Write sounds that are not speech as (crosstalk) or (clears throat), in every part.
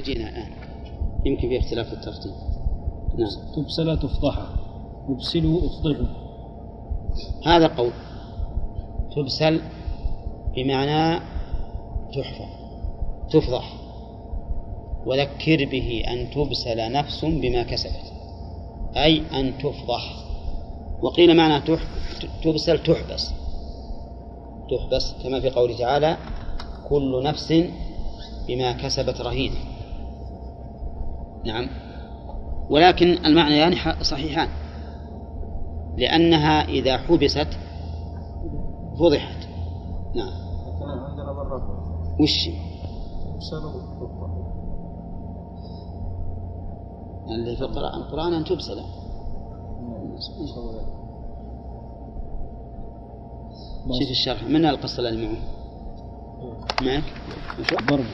تجينا الآن. يمكن في اختلاف في الترتيب. نعم. تبسل تفضحه. يبسلوا أفضحوا. هذا قول. تبسل بمعنى تحفظ. تفضح. وذكر به أن تبسل نفس بما كسبت. أي أن تفضح. وقيل معنى تبسل تحبس. تحبس كما في قوله تعالى كل نفس بما كسبت رهينة. نعم. ولكن المعنيان يعني صحيحان. لأنها إذا حبست فضحت. نعم. وش؟ اللي في القرآن. القرآن أن تبسل شوف الشرح. من القصة اللي معه؟ معك؟ ضرب.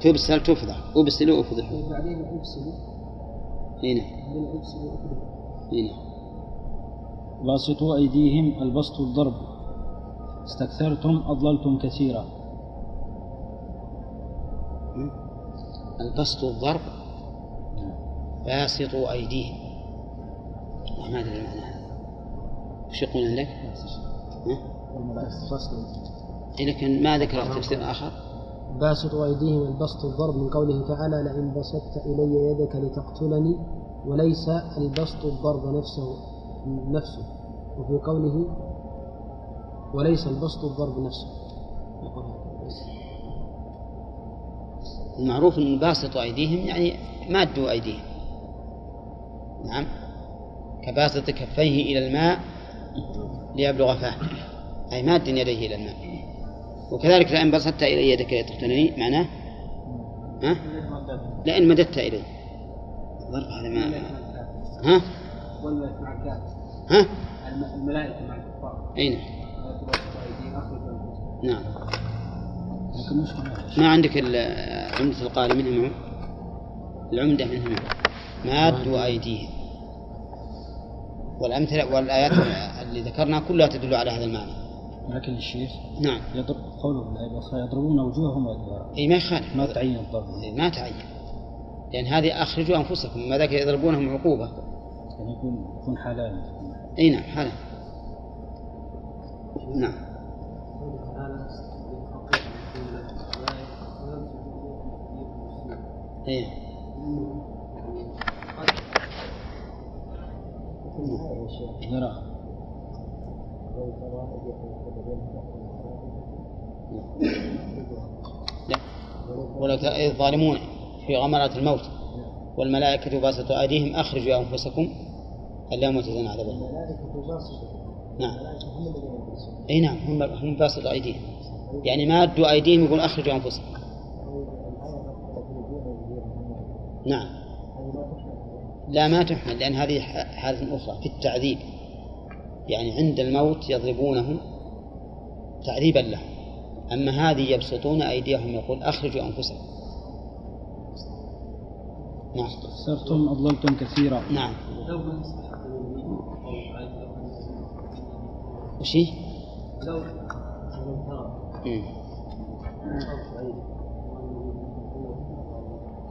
تبسل تفضح؟ أبسل وأفضح بعدين أبسل هنا هنا باسطوا أيديهم البسط الضرب. استكثرتم أضللتم كثيرا. البسط الضرب. باسطوا أيديهم. ما أدري المعنى هذا. وش يقول عندك؟ لكن ما ذكر تفسير آخر. باسطوا أيديهم البسط الضرب من قوله تعالى لئن بسطت إلي يدك لتقتلني وليس البسط الضرب نفسه نفسه. وفي قوله وليس البسط الضرب نفسه. المعروف أن باسطوا أيديهم يعني مادوا أيديهم. نعم. كباسط كفيه إلى الماء ليبلغ فاه. أي ماد يديه إلى الماء. وكذلك لئن بسطت إلي يدك لتقتلني معناه؟ ها؟ لئن مددت إلي. ظرف هذا ما ها؟ ها؟ الملائكة مع الكفار أي نعم. نعم. ما عندك عمدة القارئ منها معه العمدة منها معه مادوا أيديهم والأمثلة والآيات اللي ذكرنا كلها تدل على هذا المعنى. لكن الشيخ نعم. يضرب قوله يضربون وجوههم وأدبارهم أي ما يخالف. ما تعين الضرب. ما تعين. لأن هذه أخرجوا أنفسكم ما ذاك يضربونهم عقوبة. يعني يكون يكون حلال. أي نعم حلال. نعم. إيه ذراع لا ولو الظالمون في غمرات الموت. والملائكة باسطوا أيديهم أخرجوا أنفسكم اليوم تجزون عذاب نعم. أي نعم هم هم باسطوا أيديهم. يعني مادوا أيديهم يقول أخرجوا أنفسكم. نعم. لا ما تحمل لأن هذه حالة أخرى في التعذيب. يعني عند الموت يضربونه تعذيبا له. أما هذه يبسطون أيديهم يقول أخرجوا أنفسكم. نعم. صرتم أضللتم كثيرا. نعم. وش هي؟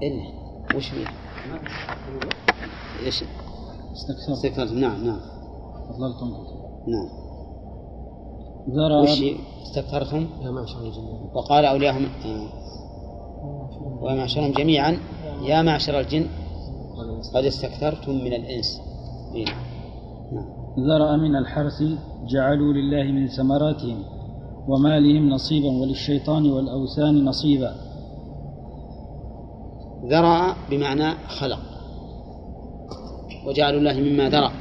إلا. وش فيه؟ إيش؟ استكثرتم نعم نعم. أضللتم كثيرا نعم. ذرى وش استكثرتم؟ يا معشر الجن وقال أولياءهم آه. ومعشرهم جميعا يا معشر الجن قد استكثرتم. من الإنس. إيه. نعم. ذرأ من الحرث جعلوا لله من ثمراتهم ومالهم نصيبا وللشيطان والأوثان نصيبا. ذرأ بمعنى خلق. وجعلوا الله مما ذرأ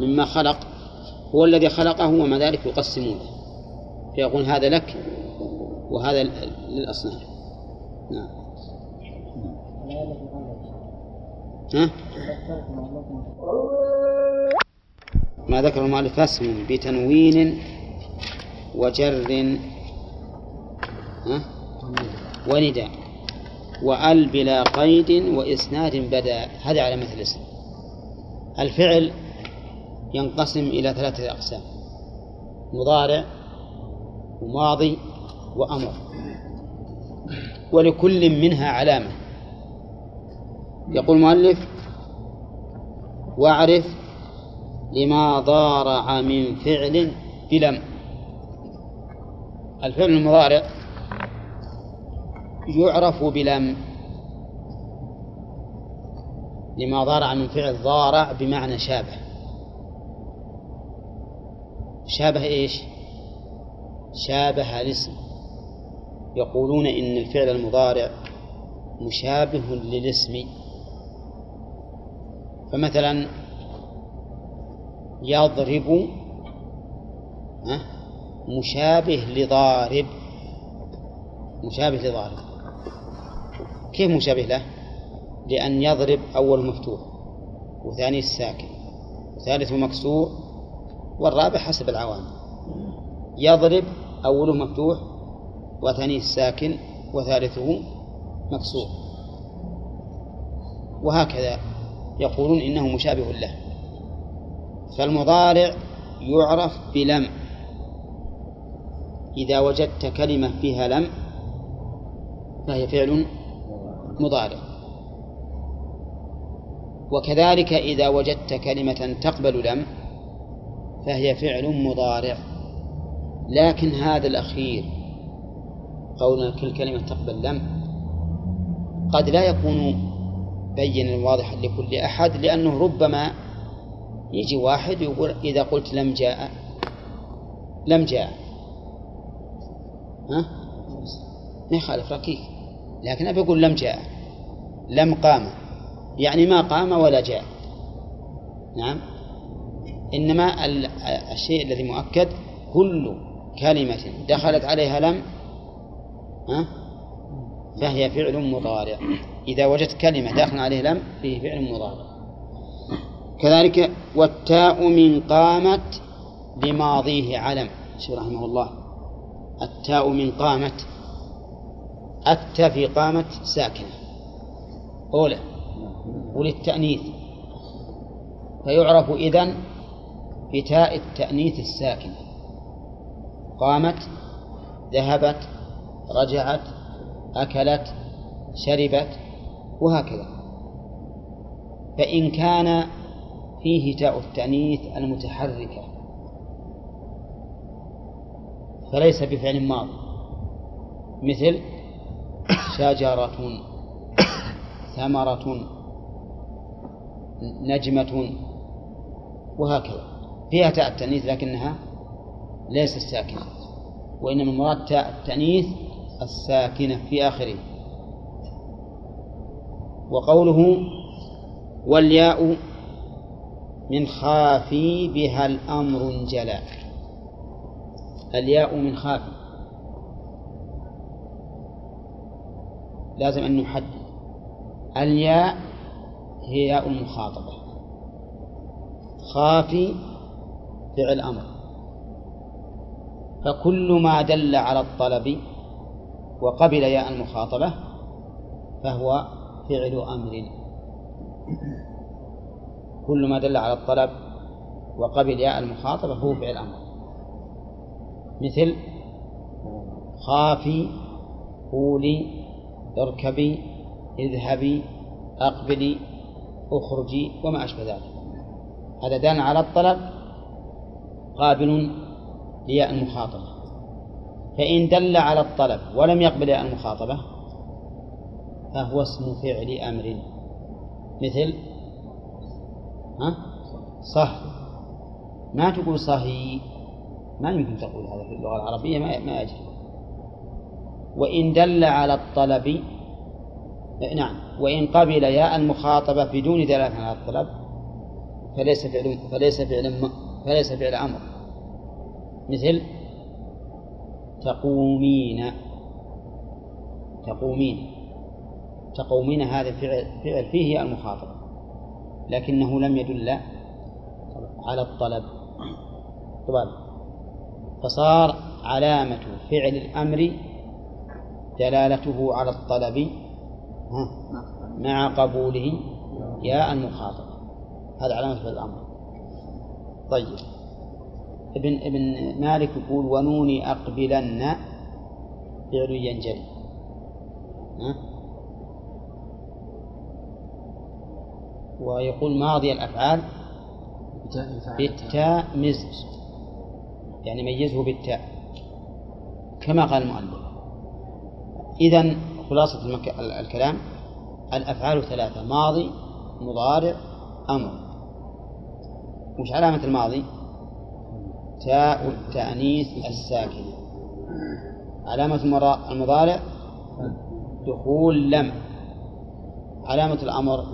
مما خلق. هو الذي خلقه ومع ذلك يقسمونه. فيقول هذا لك وهذا للأصنام. نعم. ها؟ ما ذكر المؤلف اسم بتنوين وجر ها؟ ونداء. وأل بلا قيد وإسناد بدا. هذا على مثل الاسم الفعل ينقسم إلى ثلاثة أقسام مضارع وماضي وأمر. ولكل منها علامة. يقول المؤلف واعرف لما ضارع من فعل بلم. الفعل المضارع يعرف بلم. لما ضارع من فعل ضارع بمعنى شابه. شابه إيش؟ شابه الاسم. يقولون إن الفعل المضارع مشابه للاسم. فمثلا يضرب مشابه لضارب. مشابه لضارب. كيف مشابه له؟ لأن يضرب أول مفتوح وثاني الساكن وثالثه مكسور والرابع حسب العوامل. يضرب أوله مفتوح وثانيه الساكن وثالثه مكسور. وهكذا يقولون إنه مشابه له. فالمضارع يعرف بلم. إذا وجدت كلمة فيها لم فهي فعل مضارع. وكذلك إذا وجدت كلمة تقبل لم فهي فعل مضارع. لكن هذا الأخير قولنا كل كلمة تقبل لم قد لا يكون بينا واضحا لكل أحد لأنه ربما يجي واحد يقول إذا قلت لم جاء لم جاء. ها؟ ما يخالف ركيك. لكن أبي أقول لم جاء. لم قام. يعني ما قام ولا جاء. نعم. إنما الشيء الذي مؤكد كل كلمة دخلت عليها لم ها؟ فهي فعل مضارع. إذا وجدت كلمة داخل عليه لم فيه فعل مضارع. كذلك والتاء من قامت لماضيه علم. شو رحمه الله. التاء من قامت التاء في قامت ساكنة. أولى. وللتأنيث. فيعرف إذن بتاء التأنيث الساكنة. قامت ذهبت رجعت أكلت شربت وهكذا. فإن كان فيه تاء التأنيث المتحركة. فليس بفعل ماض مثل شجرة ثمرة نجمة وهكذا. فيها تاء التأنيث لكنها ليست ساكنة وإنما المراد تاء التأنيث الساكنة في آخره. وقوله والياء من خافي بها الأمر انجلى. الياء من خافي. لازم أن نحدد. الياء هي ياء المخاطبة. خافي فعل أمر. فكل ما دل على الطلب وقبل ياء المخاطبة فهو فعل أمر. كل ما دل على الطلب وقبل ياء المخاطبة هو فعل أمر. مثل خافي قولي اركبي اذهبي أقبلي اخرجي وما أشبه ذلك. هذا دان على الطلب قابل لياء المخاطبة. فإن دل على الطلب ولم يقبل ياء المخاطبة فهو اسم فعل أمر. مثل ها؟ صح ما تقول صهي؟ ما يمكن تقول هذا في اللغة العربية ما ما يجري وإن دل على الطلب نعم وإن قبل ياء المخاطبة بدون دلالة على الطلب فليس فعل فليس فعل فليس فعل أمر. مثل تقومين تقومين تقومين هذا فعل, فعل فيه المخاطبة لكنه لم يدل على الطلب. طبعا فصار علامة فعل الأمر دلالته على الطلب مع قبوله ياء المخاطبة هذا علامة فعل الأمر. طيب. ابن ابن مالك يقول ونوني أقبلن فعل ينجلي؟ ويقول ماضي الأفعال بالتاء مزج. يعني ميزه بالتاء. كما قال المؤلف. إذا خلاصة المك... الكلام الأفعال ثلاثة ماضي مضارع أمر. وش علامة الماضي؟ تاء التأنيث الساكنة علامة المضارع؟ دخول لم. علامة الأمر؟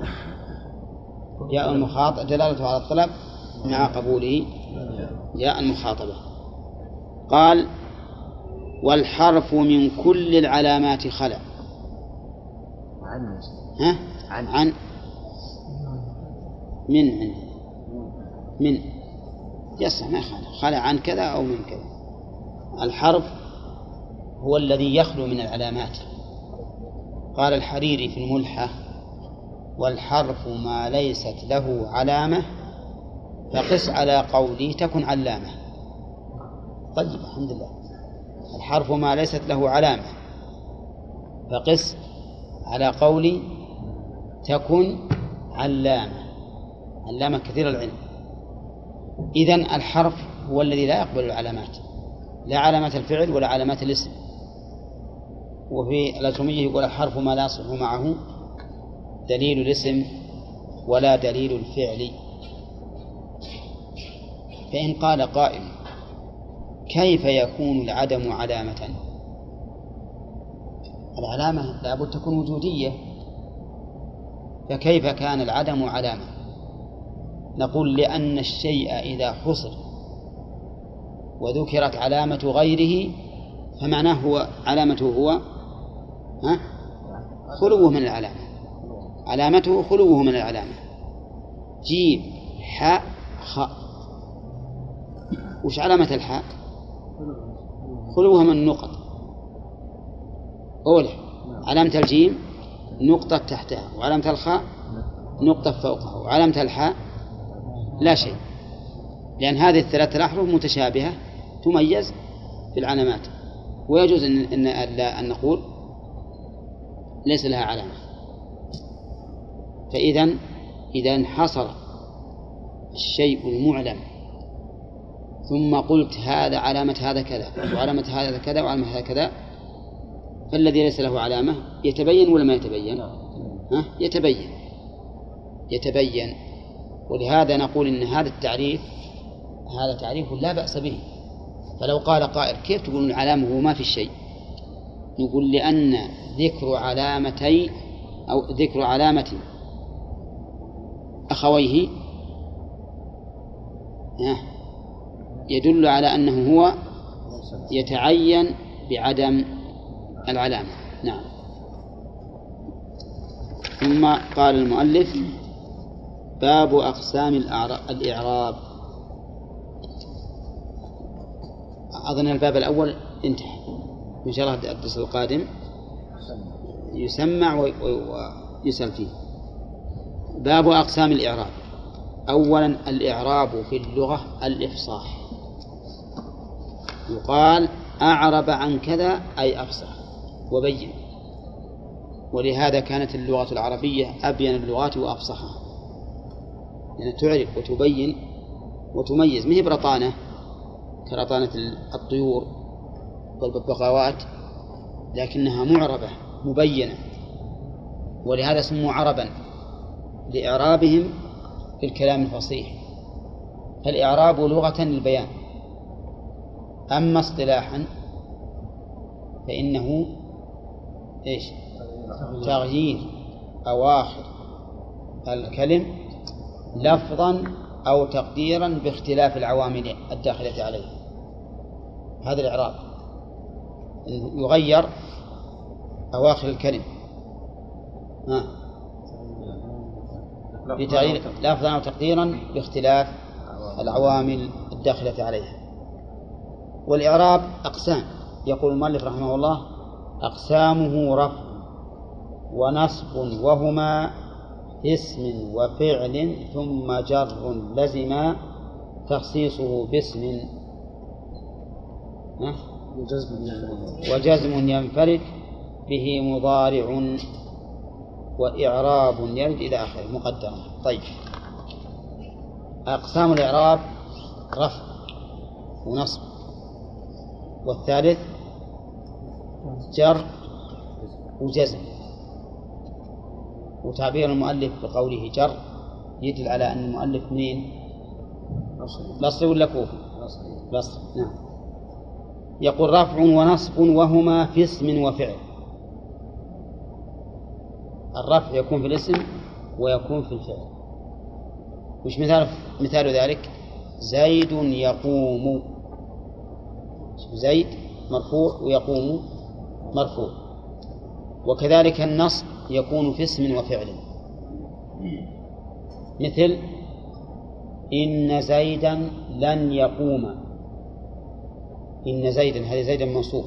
جاء المخاطب دلالته على الطلب مع قبوله. جاء المخاطبة. قال والحرف من كل العلامات خلع. عن ها؟ عن. عن. من عند من. يصح ما يخالف خلع عن كذا أو من كذا. الحرف هو الذي يخلو من العلامات. قال الحريري في الملحة والحرف ما ليست له علامة فقس على قولي تكن علامة. طيب الحمد لله. الحرف ما ليست له علامة. فقس على قولي تكن علامة. علامة كثير العلم. إذن الحرف هو الذي لا يقبل العلامات. لا علامات الفعل ولا علامات الاسم. وفي الأجرمية يقول الحرف ما لا يصح معه دليل الاسم ولا دليل الفعل. فإن قال قائل كيف يكون العدم علامة؟ العلامة لابد تكون وجودية. فكيف كان العدم علامة؟ نقول لأن الشيء إذا حصر وذكرت علامة غيره فمعناه هو علامته هو ها؟ خلوه من العلامة. علامته خلوه من العلامة. جيم حاء خاء. وش علامة الحاء؟ خلوها من النقط أولى علامة الجيم نقطة تحتها. وعلامة الخاء نقطة فوقها. وعلامة الحاء لا شيء. لأن هذه الثلاثة الأحرف متشابهة تميز في العلامات. ويجوز أن أن أن نقول ليس لها علامة. فإذا إذا انحصر الشيء المعلم ثم قلت هذا علامة هذا كذا وعلامة هذا كذا وعلامة هذا كذا. فالذي ليس له علامة يتبين ولا ما يتبين؟ ها؟ يتبين. يتبين. ولهذا نقول إن هذا التعريف هذا تعريف لا بأس به. فلو قال قائل كيف تقولون العلامة وما في شيء؟ نقول لأن ذكر علامتي أو ذكر علامة أخويه يدل على أنه هو يتعين بعدم العلامة. نعم. ثم قال المؤلف باب أقسام الإعراب. أظن الباب الأول انتهى. إن شاء الله الدرس القادم يسمع ويسأل فيه. باب أقسام الإعراب. أولا الإعراب في اللغة الإفصاح. يقال أعرب عن كذا أي أفصح. وبين. ولهذا كانت اللغة العربية أبين اللغات وأفصحها. يعني تعرف وتبين وتميز. ما هي برطانة؟ كرطانة الطيور والببغاوات لكنها معربة مبينة. ولهذا سموا عربا لإعرابهم في الكلام الفصيح. فالإعراب لغة للبيان. أما اصطلاحا فإنه إيش؟ تغيير أواخر الكلم لفظا أو تقديرا باختلاف العوامل الداخلة عليه. هذا الإعراب. يغير أواخر الكلم. ها؟ بتغيير لفظا أو تقديرا باختلاف العوامل الداخلة عليها. والإعراب أقسام. يقول المؤلف رحمه الله أقسامه رفع ونصب وهما اسم وفعل ثم جر لزما تخصيصه باسم؟ وجزم ينفرد. به مضارع وإعراب يرد إلى آخره. مقدرا طيب. أقسام الإعراب رفع ونصب. والثالث جر وجزم وتعبير المؤلف بقوله جر يدل على أن المؤلف منين؟ بصري ولا كوفي؟ بصري نعم يقول رفع ونصب وهما في اسم وفعل الرفع يكون في الاسم ويكون في الفعل وش مثال مثال ذلك؟ زيد يقوم زيد مرفوع ويقوم مرفوع. وكذلك النصب يكون في اسم وفعل. مثل إن زيدا لن يقوم. إن زيدا هذا زيدا منصوب.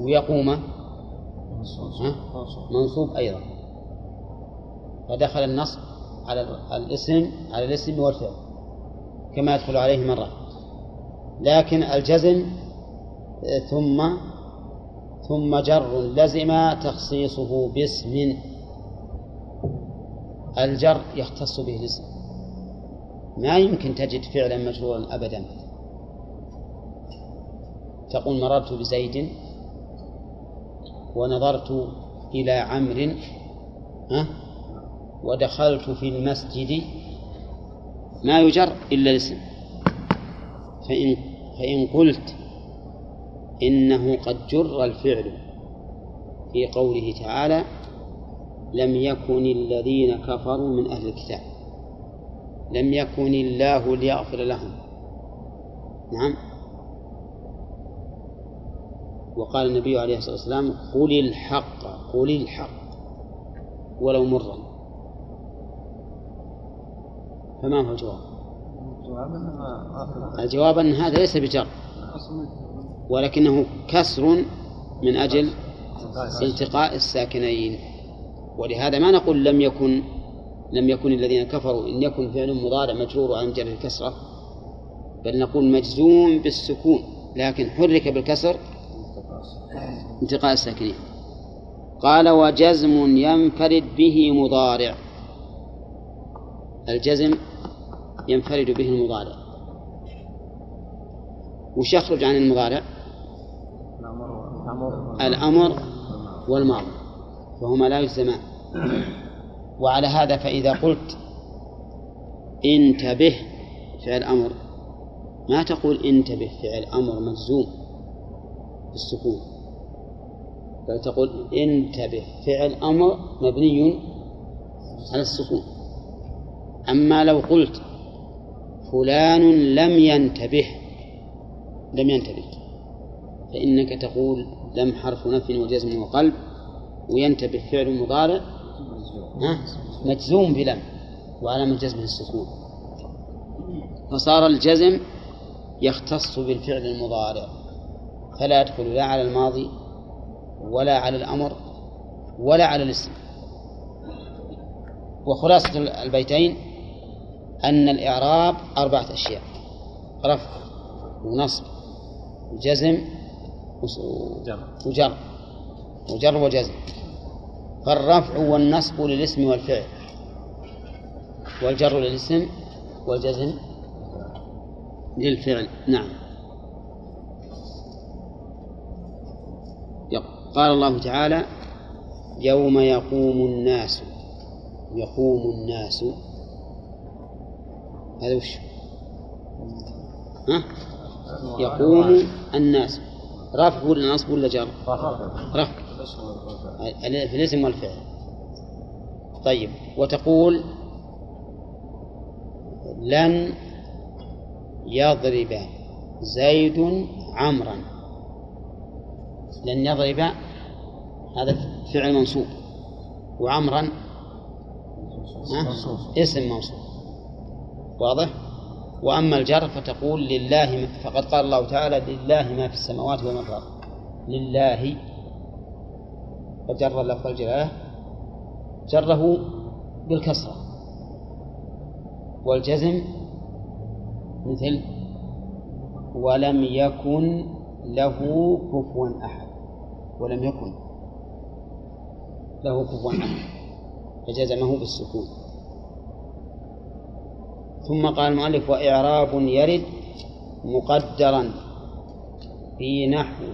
ويقوم؟ منصوب. أيضا. فدخل النصب على الاسم على الاسم والفعل. كما يدخل عليه مرة. لكن الجزم ثم ثم جر لزم تخصيصه باسم. الجر يختص به الاسم. ما يمكن تجد فعلا مجرورا أبدا. تقول مررت بزيد ونظرت إلى عمرو ها؟ ودخلت في المسجد. ما يجر إلا الاسم. فإن فإن قلت إنه قد جر الفعل في قوله تعالى لم يكن الذين كفروا من أهل الكتاب لم يكن الله ليغفر لهم. نعم. وقال النبي عليه الصلاة والسلام قل الحق قل الحق ولو مرا. فما هو الجواب؟ الجواب أن هذا ليس بجر ولكنه كسر من أجل التقاء الساكنين. ولهذا ما نقول لم يكن لم يكن الذين كفروا إن يكن فعل مضارع مجرور عن جر الكسرة بل نقول مجزوم بالسكون لكن حرك بالكسر انتقاء الساكنين. قال وجزم ينفرد به مضارع. الجزم ينفرد به المضارع. وش يخرج عن المضارع؟ الأمر والماضي فهما لا يجزمان. وعلى هذا فإذا قلت انتبه فعل أمر ما تقول انتبه فعل أمر مجزوم بالسكون. بل تقول انتبه فعل أمر مبني على السكون. أما لو قلت فلان لم ينتبه. لم ينتبه. فإنك تقول لم حرف نفي وجزم وقلب وينتبه فعل مضارع. مجزوم بلم وعلامة جزمه السكون فصار الجزم يختص بالفعل المضارع. فلا يدخل لا على الماضي ولا على الأمر ولا على الاسم. وخلاصة البيتين أن الإعراب أربعة أشياء رفع ونصب وجزم وجر وجر وجزم. فالرفع والنصب للاسم والفعل. والجر للاسم والجزم للفعل. نعم. قال الله تعالى يوم يقوم الناس يقوم الناس هذا وش؟ ها؟ يقوم الناس. رفع ولا نصب ولا جر رفع في الاسم والفعل. طيب. وتقول لن يضرب زيد عمرا. لن يضرب هذا فعل منصوب. وعمرا اسم منصوب. واضح؟ وأما الجر فتقول لله فقد قال الله تعالى لله ما في السماوات وما في الأرض. لله. فجر لفظ الجلالة جره بالكسرة. والجزم مثل ولم يكن له كفوا أحد. ولم يكن له كفوا أحد. فجزمه بالسكون. ثم قال المؤلف وإعراب يرد مقدرا في نحو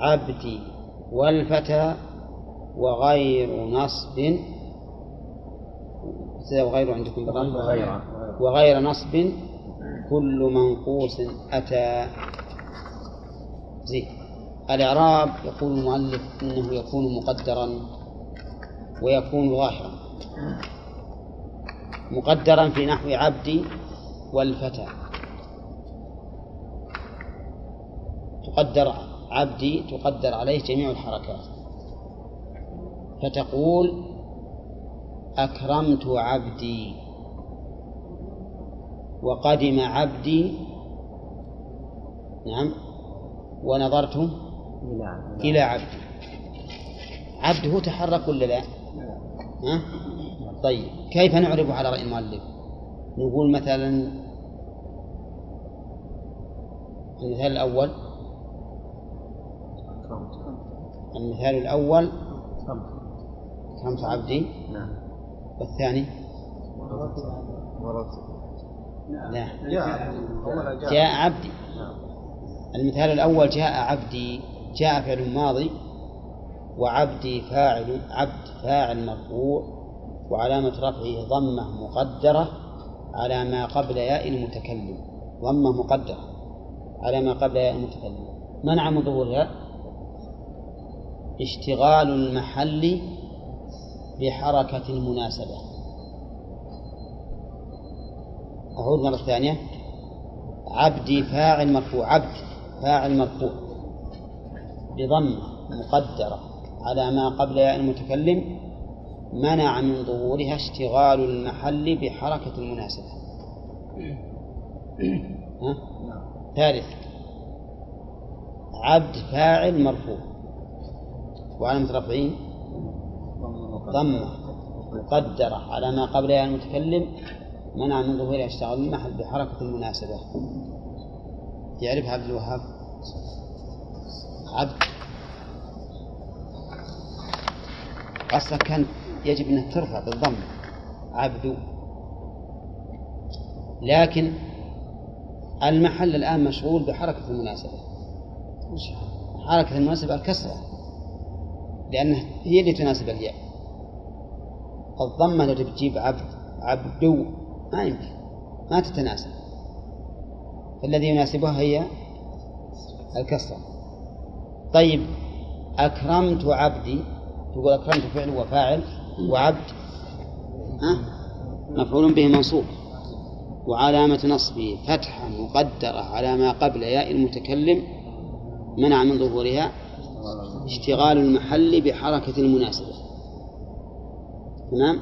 عبدي والفتى وغير نصب. وغير عندكم بالرفع وغير نصب. كل منقوص أتى. زين. الإعراب يقول المؤلف إنه يكون مقدرا ويكون ظاهرا. مقدرا في نحو عبدي والفتى. تقدر عبدي تقدر عليه جميع الحركات. فتقول أكرمت عبدي وقدم عبدي. نعم. ونظرت إلى عبدي عبده تحرك ولا لا؟ ها؟ طيب كيف نعرب على رأي المؤلف؟ نقول مثلا المثال الأول المثال الأول كرمت عبدي نعم والثاني لا جاء عبدي. المثال الأول جاء عبدي جاء فعل ماضي وعبدي فاعل عبد فاعل مرفوع وعلامة رفعه ضمة مقدرة على ما قبل ياء المتكلم. ضمة مقدرة على ما قبل ياء المتكلم. منع من ظهورها اشتغال المحل بحركة المناسبة. أعود مرة ثانية. عبدي فاعل مرفوع. عبد فاعل مرفوع. بضمة مقدرة على ما قبل ياء المتكلم. منع من ظهورها اشتغال المحل بحركة المناسبة. ها؟ ثالث عبد فاعل مرفوع. وعلامة رفعه ضمة. مقدرة على ما قبل ياء المتكلم منع من ظهورها اشتغال المحل بحركة المناسبة. يعرف عبد الوهاب؟ عبد. أصلا كان يجب أنها ترفع بالضم عبد. لكن المحل الآن مشغول بحركة المناسبة. حركة المناسبة الكسرة لأنها هي اللي تناسب الياء. الضمة التي بتجيب عبد عبدو ما يمكن ما تتناسب. فالذي يناسبها هي الكسرة. طيب أكرمت عبدي تقول أكرمت فعل وفاعل. وعبد. ها؟ مفعول به منصوب. وعلامة نصبه فتحة مقدرة على ما قبل ياء المتكلم منع من ظهورها اشتغال المحل بحركة المناسبة. تمام؟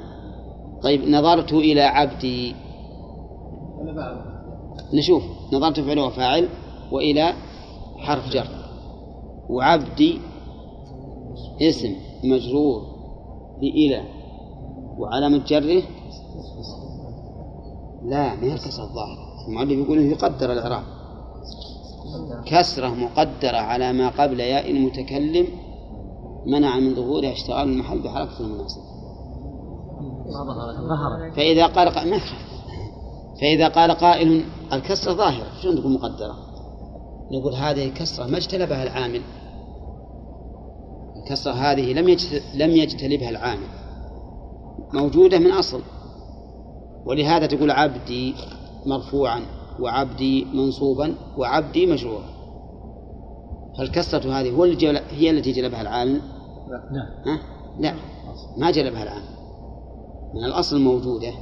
طيب نظرت إلى عبدي نشوف. نظرت فعل وفاعل وإلى حرف جر. وعبدي اسم مجرور. بإلى وعلامة جره لا ما هي الكسرة الظاهرة المؤلف يقول إنه يقدر الإعراب. كسرة مقدرة على ما قبل ياء المتكلم منع من ظهورها اشتغال المحل بحركة المناسبة فإذا قال قائل ما فإذا قال قائل الكسرة ظاهرة شلون تكون مقدرة؟ نقول هذه الكسرة ما اجتلبها العامل. الكسرة هذه لم لم يجتلبها العامل. موجودة من أصل. ولهذا تقول عبدي مرفوعا وعبدي منصوبا وعبدي مجرورا. فالكسرة هذه؟ هو اللي هي التي جلبها العامل؟ لا ها؟ لا. ما جلبها العامل. من الأصل موجودة.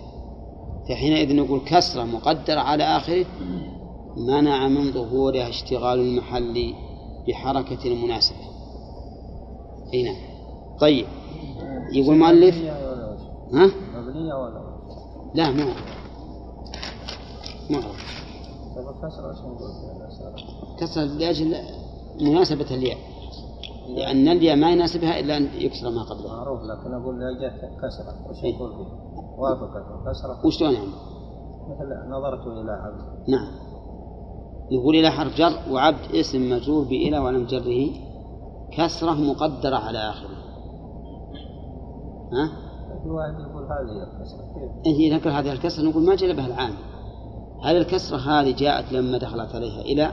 فحينئذ نقول كسرة مقدرة على آخره. منع من ظهورها اشتغال المحل بحركة المناسبة. أي نعم. طيب. يقول المؤلف ها؟ مبنية ولا لا ما ما كسر لأجل مناسبة الياء. لأن الياء ما يناسبها إلا أن يكسر ما قبلها معروف لكن أقول لا جاء كسرة. وش إيه. نقول فيه؟ وافقت الكسرة وشلون يعني؟ مثل نظرت إلى عبد. نعم. يقول إلى حرف جر وعبد اسم مجرور بإلى ولم جره. كسرة مقدرة على آخره. ها؟ في واحد يقول هذه الكسرة. كيف؟ إيه هذه الكسرة نقول ما جلبها العام. هل الكسرة هذه جاءت لما دخلت عليها إلى؟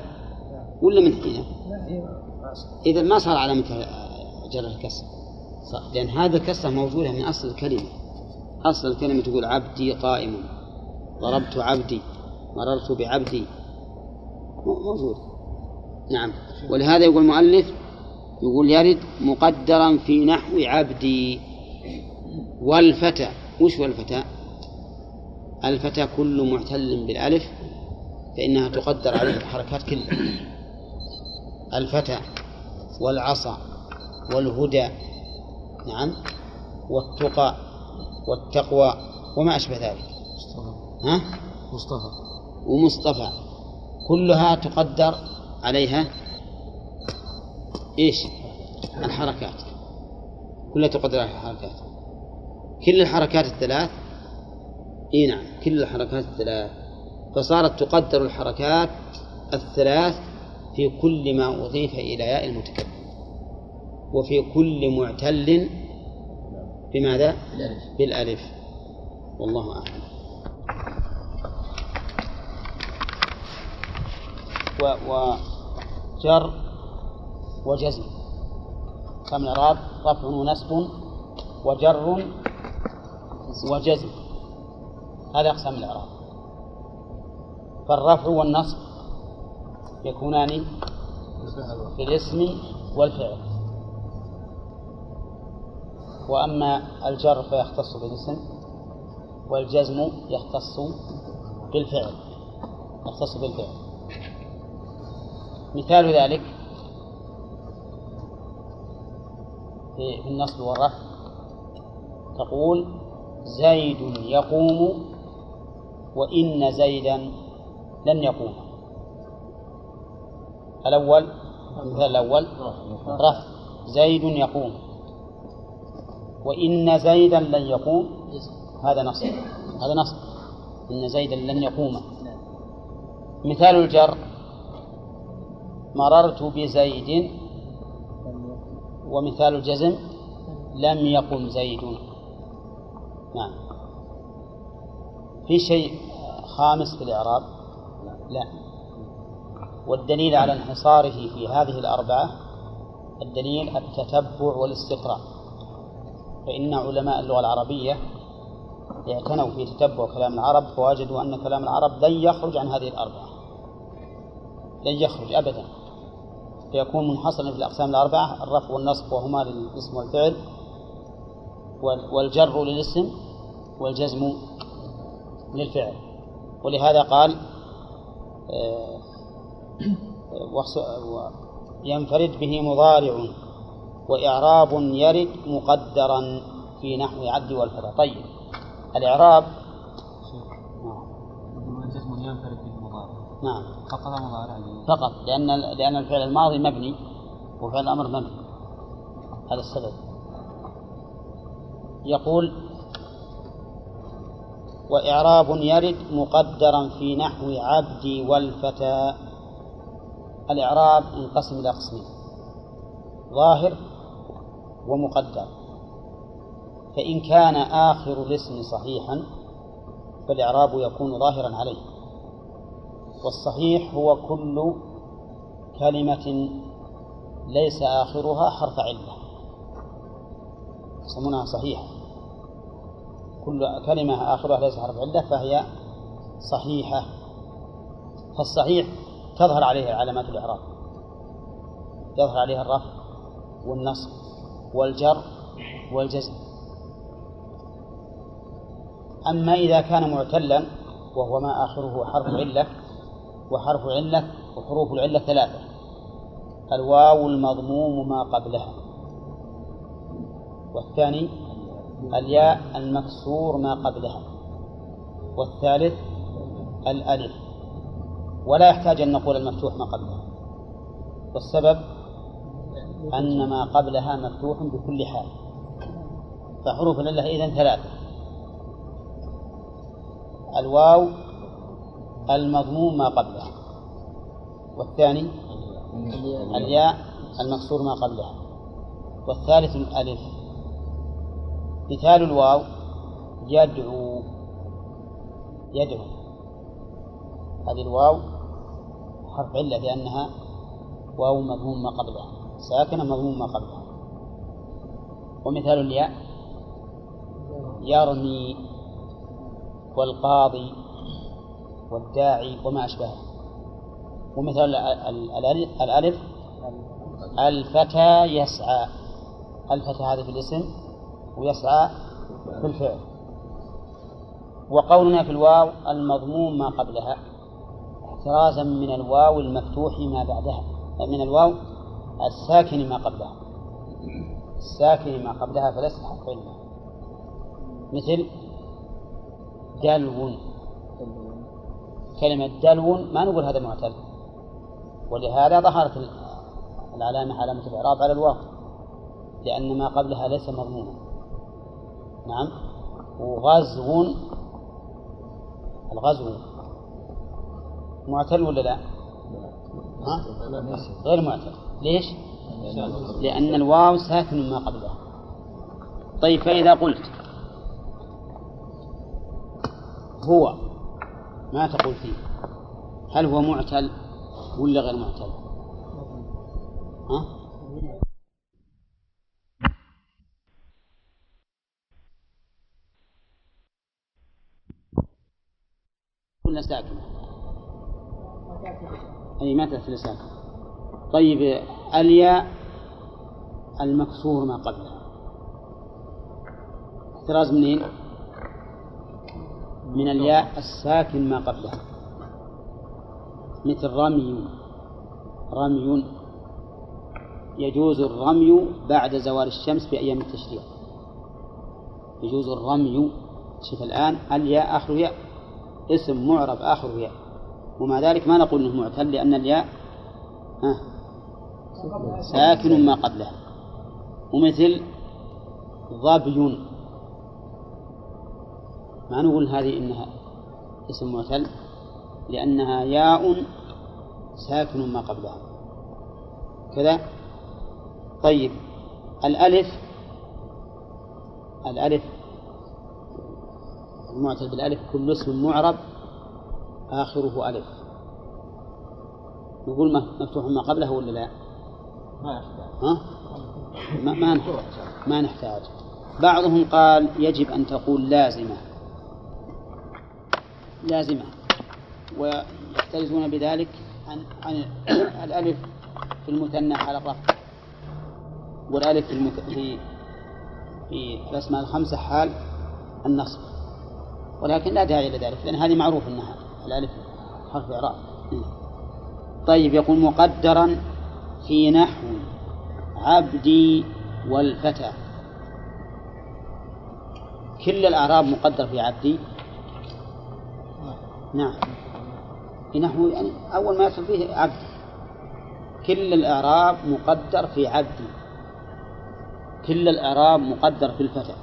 ولا من حين؟ لا هي أصل إذا ما صار علامة جر الكسر صح. لأن هذا الكسرة موجودة من أصل الكلمة. أصل الكلمة تقول عبدي قائم. ضربت عبدي مررت بعبدي. مو- موجود. نعم. ولهذا يقول المؤلف يقول يرد مقدرا في نحو عبدي. والفتى وش والفتى؟ الفتى كل معتل بالألف فإنها تقدر عليه الحركات كلها الفتى والعصا والهدى نعم والتقى والتقوى وما أشبه ذلك. ها؟ مصطفى. ومصطفى كلها تقدر عليها إيش؟ الحركات. كلها تقدر عليها الحركات. كل الحركات الثلاث إي نعم كل الحركات الثلاث. فصارت تقدر الحركات الثلاث في كل ما أضيف إلى ياء المتكلم. وفي كل معتل بماذا؟ بالألف. والله أعلم. و وجر وجزم كم الإعراب رفع ونسب وجر وجزم. هذا أقسام الإعراب فالرفع والنصب يكونان في الاسم والفعل. وأما الجر فيختص بالاسم والجزم يختص بالفعل. يختص بالفعل. مثال ذلك في النصب والرفع. تقول زيد يقوم وإن زيدا لن يقوم. الأول المثال الأول رفع. زيد يقوم. وإن زيدا لن يقوم. هذا نصب. هذا نصب. إن زيدا لن يقوم. مثال الجر. مررت بزيد ومثال الجزم لم يقم زيد. نعم. في شيء خامس في الإعراب؟ لا. والدليل على انحصاره في هذه الأربعة الدليل التتبع والاستقراء. فإن علماء اللغة العربية اعتنوا في تتبع كلام العرب فوجدوا أن كلام العرب لن يخرج عن هذه الأربعة. لن يخرج أبدا. فيكون منحصرا في الأقسام الأربعة الرفع والنصب وهما للاسم والفعل وال- والجر للاسم والجزم للفعل. ولهذا قال آه، (clears throat) ينفرد به مضارع وإعراب يرد مقدرا في نحو عبد والفتى طيب الإعراب الجزم ينفرد بالمضارع نعم. فقط مضارع فقط لأن لأن الفعل الماضي مبني وفعل الأمر مبني. هذا السبب. يقول وإعراب يرد مقدرا في نحو عبدي والفتى. الإعراب انقسم إلى قسمين ظاهر ومقدر. فإن كان آخر الاسم صحيحا فالإعراب يكون ظاهرا عليه. والصحيح هو كل كلمة ليس آخرها حرف علة. يسمونها صحيحة كل كلمة آخرها ليس حرف علة فهي صحيحة. فالصحيح تظهر عليه علامات الإعراب. يظهر عليها الرفع والنصب والجر والجزم. أما إذا كان معتلا وهو ما آخره حرف علة وحرف علة وحروف العلة ثلاثة. الواو المضموم ما قبلها. والثاني الياء المكسور ما قبلها. والثالث الألف. ولا يحتاج أن نقول المفتوح ما قبلها. والسبب أن ما قبلها مفتوح بكل حال. فحروف العلة إذن ثلاثة. الواو المضموم ما قبلها والثاني الياء المكسور ما قبلها والثالث الألف. مثال الواو. يدعو. يدعو. هذه الواو حرف علة لأنها واو مضموم ما قبلها ساكنة مضموم ما قبلها ومثال الياء. يرمي. والقاضي. والداعي وما أشبهه. ومثال الألف, الفتى يسعى. الفتى هذا في الاسم ويسعى في الفعل. وقولنا في الواو المضموم ما قبلها احترازا من الواو المفتوح ما بعدها. من الواو الساكن ما قبلها. الساكن ما قبلها فليس حق مثل دلو. كلمة دلو ما نقول هذا معتل ولهذا ظهرت العلامة علامة الإعراب على الواو لأن ما قبلها ليس مضموما نعم وغزو الغزو معتل ولا لا؟ ها؟ غير معتل ليش؟ لأن الواو ساكن ما قبلها طيب فإذا قلت هو ما تقول فيه هل هو معتل ولا غير معتل؟ ها؟ ولا ساكنة؟ أي ما تأتي ساكنة طيب الياء المكسور ما قبلها احتراز منين؟ من الياء الساكن ما قبلها. مثل رمي. رمي. يجوز الرمي بعد زوال الشمس في أيام التشريق. يجوز الرمي. شوف الآن الياء آخر ياء. اسم معرب آخر ياء. ومع ذلك ما نقول إنه معتل لأن الياء ها ساكن ما قبلها. ومثل ظبي. ما نقول هذه إنها اسم معتل لأنها ياء ساكن ما قبلها. كذا؟ طيب الألف الألف المعتل بالألف كل اسم معرب آخره ألف. نقول مفتوح ما قبله ولا لا؟ ما ها؟ ما, ما نحتاج. ما نحتاج. بعضهم قال يجب أن تقول لازمة. لازمة ويحترزون بذلك عن عن (coughs) الألف في المثنى على الرفع. والألف في المت... في في الأسماء الخمسة حال النصب. ولكن لا داعي إلى ذلك لأن هذه معروف أنها الألف حرف إعراب. طيب يقول مقدرا في نحو عبدي والفتى. كل الأعراب مقدر في عبدي. نعم. نحو يعني أول ما يدخل فيه عبد كل الإعراب مقدر في عبدي كل الإعراب مقدر في الفتى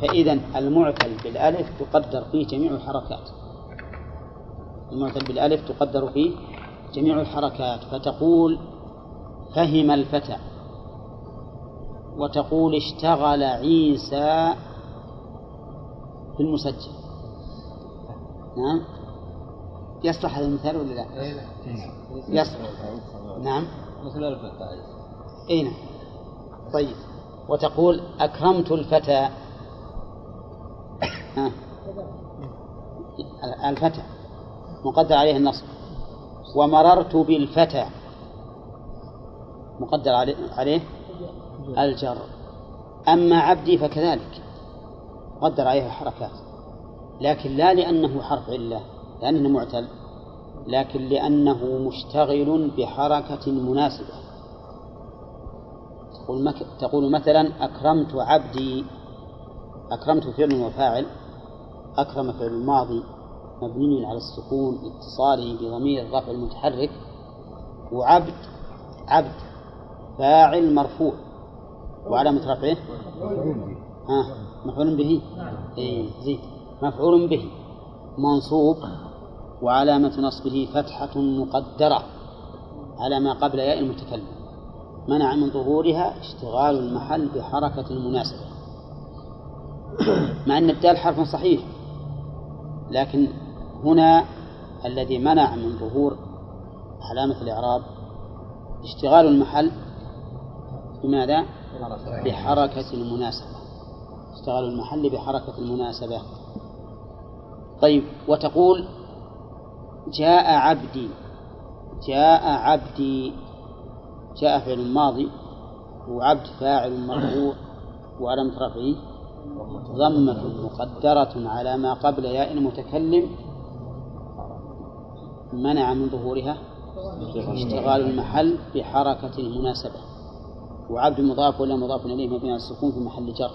فإذا المعتل بالألف تقدر فيه جميع الحركات. المعتل بالألف تقدر فيه جميع الحركات. فتقول فهم الفتى وتقول اشتغل عيسى في المسجل. نعم. يصلح هذا المثال ولا لا؟ يصلح. نعم. مثل الفتى اي نعم. طيب. وتقول أكرمت الفتى. الفتى. مقدر عليه النصب ومررت بالفتى. مقدر عليه؟ الجر. أما عبدي فكذلك. قدر عليه الحركات. لكن لا لأنه حرف علة لأنه معتل لكن لأنه مشتغل بحركة مناسبة. تقول, مك... تقول مثلا أكرمت عبدي أكرمت فعل وفاعل أكرم فعل الماضي مبني على السكون اتصاله بضمير الرفع المتحرك وعبد عبد فاعل مرفوع. وعلامة رفعه؟ ها مفعول به. اي زيد. مفعول به منصوب وعلامة نصبه فتحة مقدرة على ما قبل ياء المتكلم. منع من ظهورها اشتغال المحل بحركة المناسبة مع أن الدال حرف صحيح لكن هنا الذي منع من ظهور علامة الإعراب اشتغال المحل بماذا؟ بحركة المناسبة اشتغال المحل بحركة المناسبة طيب وتقول جاء عبدي جاء عبدي جاء فعل ماضي وعبد فاعل مرفوع وعلامة رفعه ضمة مقدرة على ما قبل ياء المتكلم منع من ظهورها اشتغال المحل بحركة المناسبة. وعبد مضاف ولا مضاف إليه مبني على السكون في محل جر.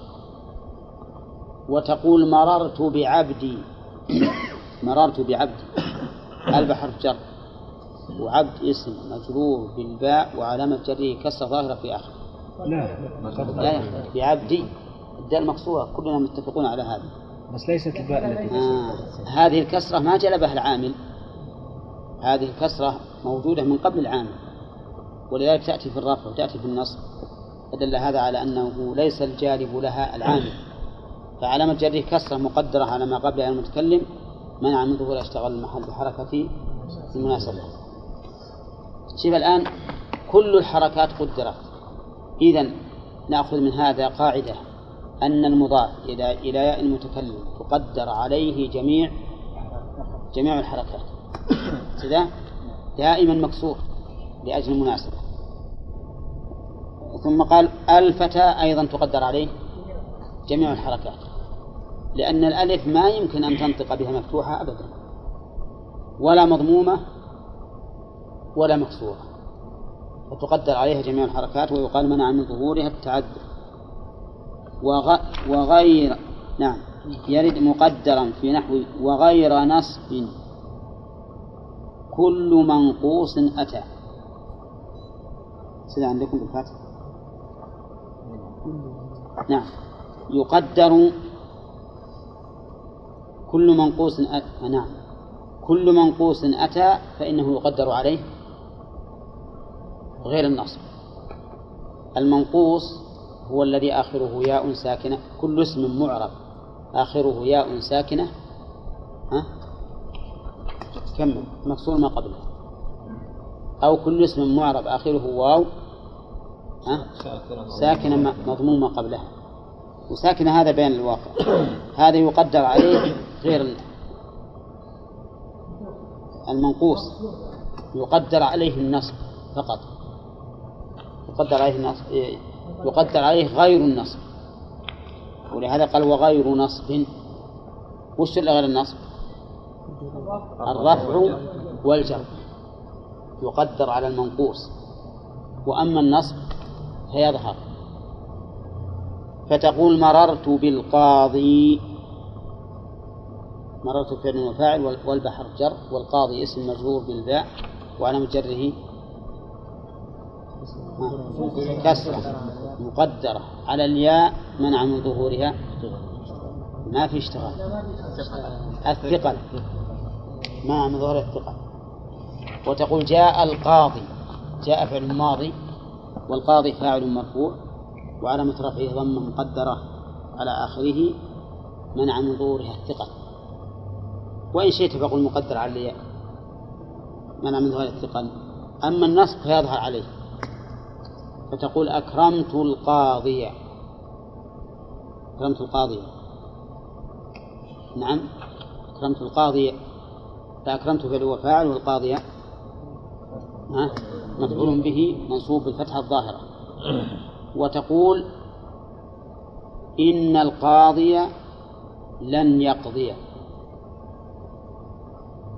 وتقول مررت بعبدي مررت بعبدي ألف حرف جر. وعبد اسم مجرور بالباء وعلامة جره كسر ظاهرة في آخر لا لا يا أخي بعبدي. الدال مكسورة كلنا متفقون على هذا. بس ليست الباء التي آه. هذه الكسرة ما جلبها العامل. هذه الكسرة موجودة من قبل العامل. ولذلك تأتي في الرفع وتأتي في النصب. فدل هذا على أنه ليس الجالب لها العامل. فعلامة جره كسرة مقدرة على ما قبل المتكلم منع من ظهور اشتغل المحل بحركة المناسبة. شوف الآن كل الحركات قدرت. إذا نأخذ من هذا قاعدة أن المضاف إلى إلى ياء المتكلم تقدر عليه جميع جميع الحركات. كذا دائما مكسور لأجل المناسبة. ثم قال الفتى أيضا تقدر عليه جميع الحركات. لأن الألف ما يمكن أن تنطق بها مفتوحة أبدا. ولا مضمومة ولا مكسورة. فتقدر عليها جميع الحركات ويقال منع من ظهورها التعذر. وغ... وغير نعم يرد مقدرا في نحو وغير نصب. كل منقوص أتى. سيدة عندكم بالفاتح نعم. يقدر كل منقوص أتى نعم. كل منقوص أتى فإنه يقدر عليه غير النصب. المنقوص هو الذي آخره ياء ساكنة. كل اسم معرب آخره ياء ساكنة. ها؟ كمل. مكسور ما قبله. أو كل اسم معرب آخره واو. ها؟ ساكنة مضموم ما قبلها وساكنة هذا بين الواقع. هذا يقدر عليه غير المنقوص. يقدر عليه النصب فقط. يقدر عليه النصب يقدر عليه غير النصب. ولهذا قال وغير نصب. وش اللي غير النصب؟ الرفع والجر. يقدر على المنقوص. وأما النصب فيظهر. فتقول مررت بالقاضي مررت فعل وفاعل والبحر جر والقاضي اسم مجرور بالباء وعلى جره كسرة مقدرة. على الياء منع من ظهورها. ما في اشتغال. الثقل. منع من ظهور الثقل. وتقول جاء القاضي. جاء فعل ماضي والقاضي فاعل مرفوع وعلامة رفعه ضمة مقدرة على آخره منع من ظهورها الثقل. وإن شئت فقل مقدر الياء منع من ظهور الثقل. أما النصب فيظهر عليه. فتقول أكرمت القاضية أكرمت القاضية نعم. أكرمت القاضية فأكرمت فعل وفاعل والقاضية مفعول به منصوب بالفتحة الظاهرة. وتقول إن القاضي لن يقضي.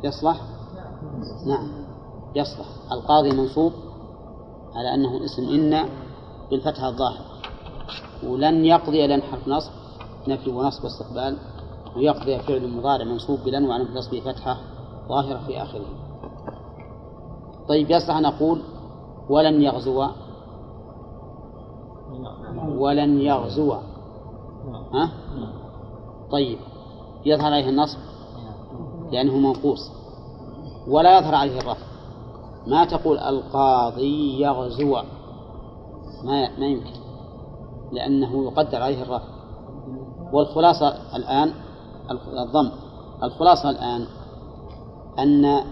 يصلح؟ نعم. يصلح. القاضي منصوب على أنه اسم إن بالفتحة الظاهرة. ولن يقضي لن حرف نصب نفي ونصب واستقبال ويقضي فعل مضارع منصوب بلن وعن نصبه فتحة ظاهرة في آخره. طيب يصلح أن أقول ولن يغزو. ولن يغزو. ها؟ طيب. يظهر عليه النصب. لأنه منقوص. ولا يظهر عليه الرفع ما تقول القاضي يغزو. ما ما يمكن. لأنه يقدر عليه الرفع والخلاصة الآن الضم. الخلاصة الآن أن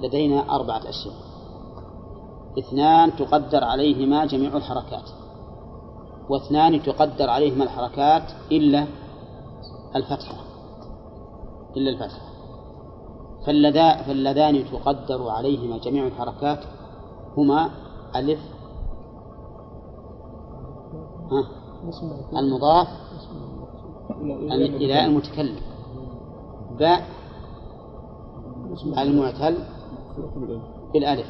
لدينا أربعة أشياء. اثنان تقدر عليهما جميع الحركات. واثنان تقدر عليهما الحركات إلا الفتحة. إلا الفتحة. فاللذا فاللذان تقدر عليهما جميع الحركات. هما ألف. ها؟ المضاف إلى المتكلم. باء المعتل بالألف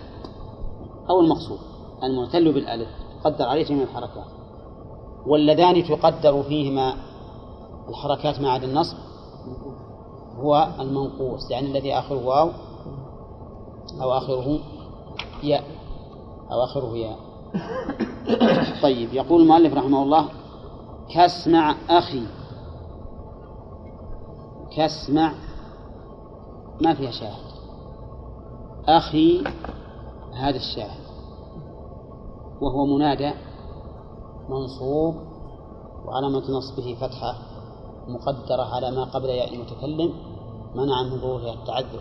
أو المقصود. المعتل بالألف تقدر عليه جميع الحركات. واللذان تقدر فيهما الحركات ما عدا النصب. هو المنقوص يعني الذي آخره واو أو آخره ياء أو آخره ياء. (coughs) طيب يقول المؤلف رحمه الله كاسمع أخي. كاسمع ما فيها شاهد. أخي هذا الشاهد. وهو منادى منصوب وعلامة نصبه فتحة. مقدرة على ما قبل ياء المتكلم منع من ظهورها التعذر.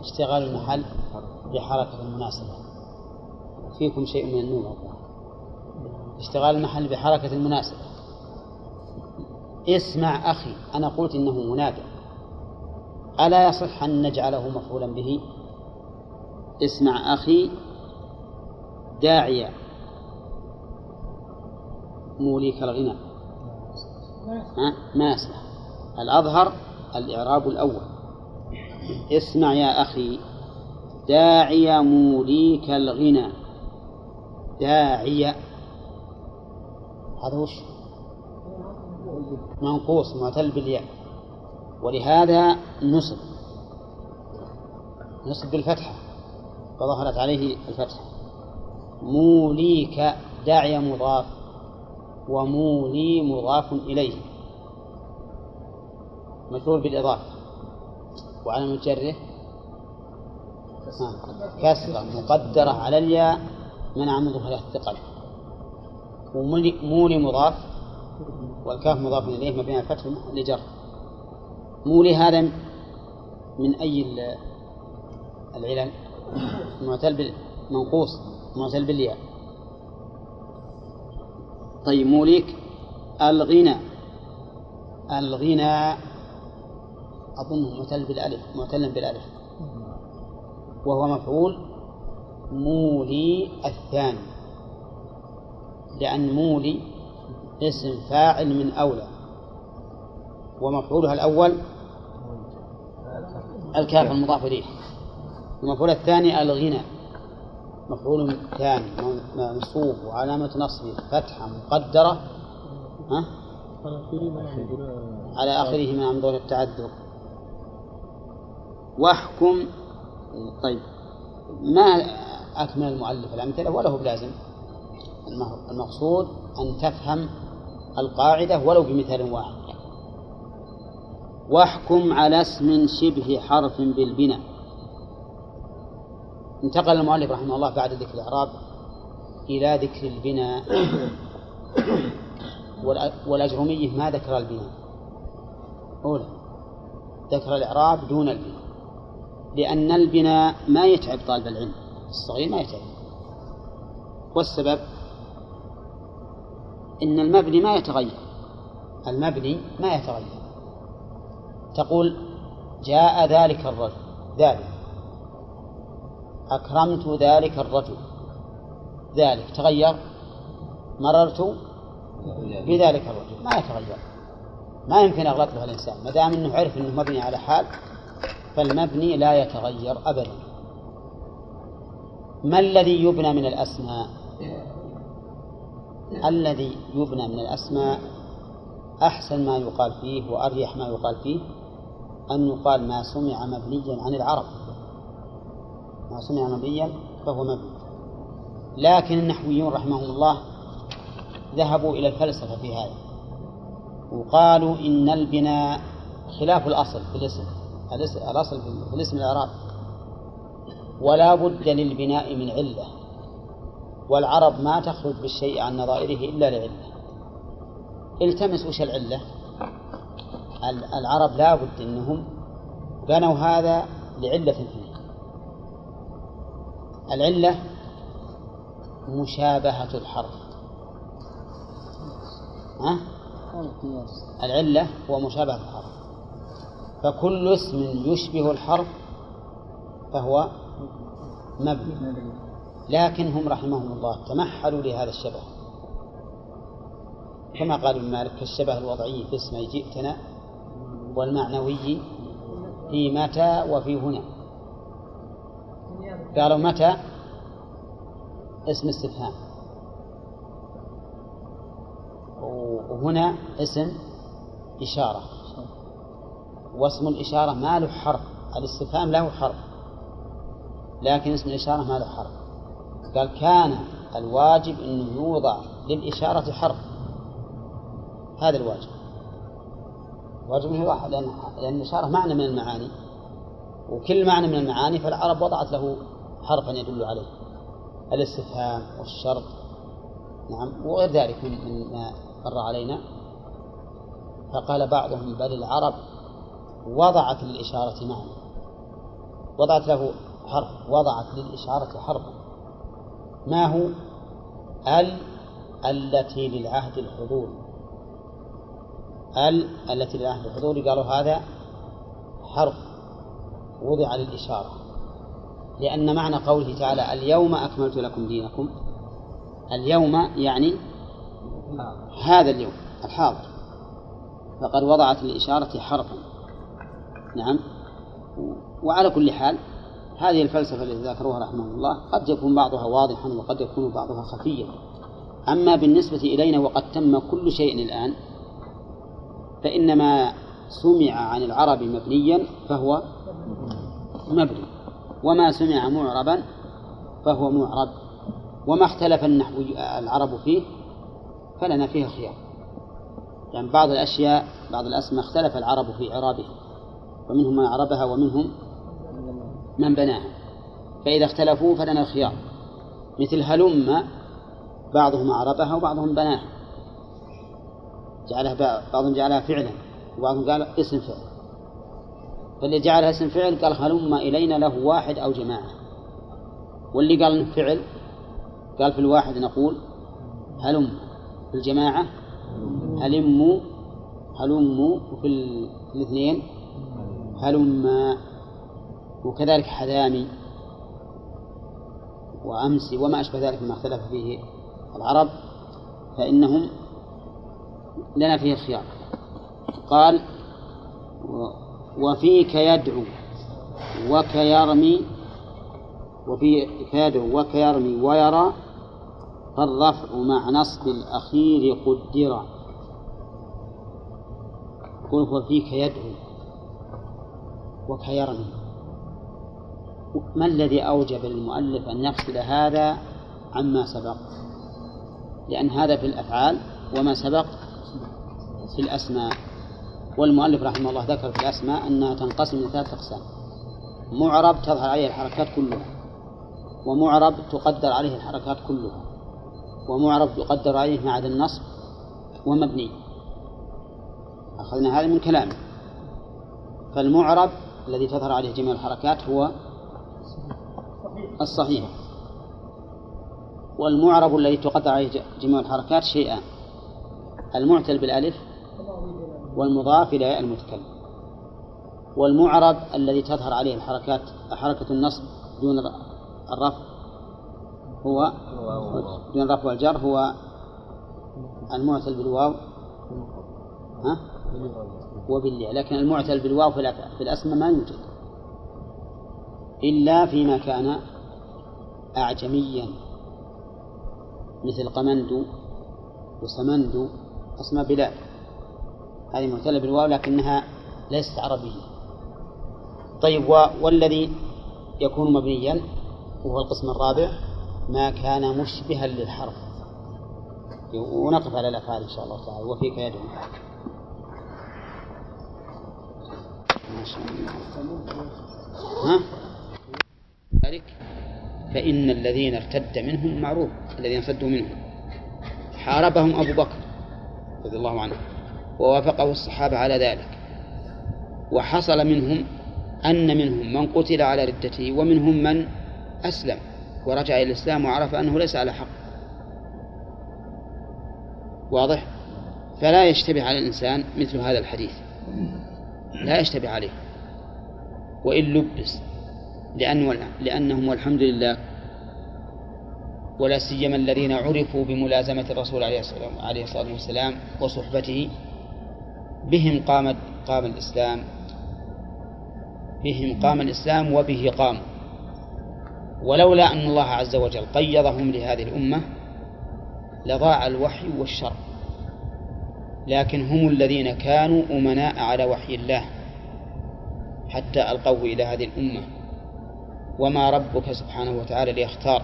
اشتغال المحل بحركة المناسبة فيكم شيء من النور. اشتغال المحل بحركة المناسبة اسمع أخي أنا قلت إنه منادى. ألا يصح أن نجعله مفعولا به؟ اسمع أخي داعيا موليك الغنى. ها؟ ما يصلح. الأظهر الإعراب الأول. اسمع يا أخي. داعي موليك الغنى. داعي. هذا وش؟ منقوص معتل بالياء. ولهذا نصب. نصب بالفتحة. فظهرت عليه الفتحة. موليك داعي مضاف. ومولي مضاف إليه. مجرور بالإضافة. وعلى مجره كسرة. مقدرة على الياء منع من ظهورها الثقل. ومولي مضاف والكاف مضاف إليه مبني على الفتح لجر. مولي هذا من أي العلل؟ معتل منقوص معتل بالياء. طيب موليك الغنى. الغنى أظنه معتل بالألف معتل بالألف. وهو مفعول مولي الثاني لأن مولي اسم فاعل من أولى. ومفعولها الأول الكاف المضاف إليه. المفعول الثاني الغنى. مفعول ثاني منصوب وعلامة نصبه فتحة مقدرة ها؟ على آخره من عمدون التعذر. واحكم طيب ما أكمل المؤلف؟ الأمثلة ولا هو بلازم؟ المقصود أن تفهم القاعدة ولو بمثال واحد. واحكم على اسم شبه حرف بالبناء. انتقل المؤلف رحمه الله بعد ذكر الإعراب إلى ذكر البناء. والأجرمية ما ذكر البناء. أولى ذكر الإعراب دون البناء. لأن البناء ما يتعب طالب العلم. الصغير ما يتعب. والسبب إن المبني ما يتغير. المبني ما يتغير. تقول جاء ذلك الرجل. ذلك. أكرمت ذلك الرجل. ذلك تغير؟ مررت بذلك الرجل. ما يتغير. ما يمكن أغلط به الإنسان. ما دام أنه عرف أنه مبني على حال فالمبني لا يتغير أبدا. ما الذي يبنى من الأسماء؟ الذي يبنى من الأسماء أحسن ما يقال فيه وأريح ما يقال فيه أن يقال ما سمع مبنيا عن العرب. ما سمع مبنيا فهو مبني. لكن النحويون رحمهم الله ذهبوا إلى الفلسفة في هذا وقالوا إن البناء خلاف الأصل في الاسم الاس- الأصل في الاسم الإعراب ولا بد للبناء من علة. والعرب ما تخرج بالشيء عن نظائره إلا لعلة. التمس وش العلة؟ ال- العرب لا بد أنهم بنوا هذا لعلة فيه العلة مشابهة الحرف. ها؟ العلة هو مشابهة الحرف. فكل اسم يشبه الحرف فهو مبني. لكن هم رحمهم الله تمحلوا لهذا الشبه. كما قال ابن مالك كالشبه الوضعي في اسم جئتنا والمعنوي في متى وفي هنا. قالوا متى؟ اسم استفهام. وهنا اسم إشارة. واسم الإشارة ما له حرف الاستفهام له حرف لكن اسم الإشارة ما له حرف. قال كان الواجب أنه يوضع للإشارة حرف. هذا الواجب. واجب أنه يوضع لأن الإشارة معنى من المعاني وكل معنى من المعاني فالعرب وضعت له حرفا يدل عليه. الاستفهام والشرط. نعم. وغير ذلك من ما مر علينا. فقال بعضهم بل العرب وضعت للإشارة معنى. وضعت له حرف. وضعت للإشارة حرفا ما هو؟ ال التي للعهد الحضور. ال التي للعهد الحضور. قالوا هذا حرف. وضع للإشارة. لأن معنى قوله تعالى اليوم أكملت لكم دينكم. اليوم يعني هذا اليوم الحاضر. فقد وضعت للإشارة حرفا. نعم. وعلى كل حال هذه الفلسفة التي ذكروها رحمه الله قد يكون بعضها واضحا وقد يكون بعضها خفيا. أما بالنسبة إلينا وقد تم كل شيء الآن فإن ما سمع عن العرب مبنيا فهو مبني. وما سمع معربا فهو معرب. وما اختلف النحو العرب فيه فلنا فيه خيار. يعني بعض الأشياء بعض الأسماء اختلف العرب في إعرابها ومنهم من أعربها ومنهم من بناها. فإذا اختلفوا فلنا الخيار. مثل هلم بعضهم أعربها وبعضهم بناها. جعلها بعضهم جعلها فعلا وبعضهم قال اسم فعل. فاللي جعلها اسم فعل قال هلم إلينا له واحد أو جماعة. واللي قال فعل قال في الواحد نقول هلم في الجماعة هلموا هلموا وفي الاثنين هلم وكذلك حذامي وأمسي وما أشبه ذلك مما اختلف فيه العرب فإنهم لنا فيه الخيار قال وفيك يدعو وكيرمي وفيك يدعو وكيرمي ويرى فالرفع مع نصب الأخير قدر. يقول وفيك يدعو وكيرمي ما الذي أوجب للمؤلف أن يفصل هذا عما سبق؟ لأن هذا في الأفعال وما سبق في الأسماء. والمؤلف رحمه الله ذكر في الأسماء أنها تنقسم إلى ثلاثة أقسام. معرب تظهر عليه الحركات كلها ومعرب تقدر عليه الحركات كلها ومعرب يقدر عليه ما عدا النصب ومبني. أخذنا هذا من كلامه. فالمعرب الذي تظهر عليه جميع الحركات هو الصحيح. والمعرب الذي تقدر عليه جميع الحركات شيئان. المعتل بالألف والمضاف إلى ياء المتكلم. والمعرب الذي تظهر عليه الحركات حركة النصب دون الرفع هو دون الرفع والجر هو المعتل بالواو. ها؟ وبالياء لكن المعتل بالواو في الأسماء ما يوجد. إلا فيما كان أعجميا. مثل قمندو وسمندو أسماء بلاد. هذه معتلة بالواو لكنها ليست عربية. طيب والذي يكون مبنيا وهو القسم الرابع ما كان مشبها للحرف. ونقف على الأفعال إن شاء الله تعالى. وفيك يدعو ما شاء الله. ها؟ ذلك فإن الذين ارتد منهم معروف الذين ارتدوا منهم. حاربهم أبو بكر رضي الله عنه. ووافقه الصحابة على ذلك. وحصل منهم أن منهم من قتل على ردته ومنهم من أسلم ورجع إلى الإسلام وعرف أنه ليس على حق. واضح؟ فلا يشتبه على الإنسان مثل هذا الحديث. لا يشتبه عليه. وإن لبس لأن لأنهم والحمد لله ولا سيما الذين عرفوا بملازمة الرسول عليه الصلاة والسلام وصحبته بهم قام قام الإسلام. بهم قام الإسلام وبه قام. ولولا أن الله عز وجل قيضهم لهذه الأمة لضاع الوحي والشر. لكن هم الذين كانوا أمناء على وحي الله حتى ألقوه إلى هذه الأمة. وما ربك سبحانه وتعالى ليختار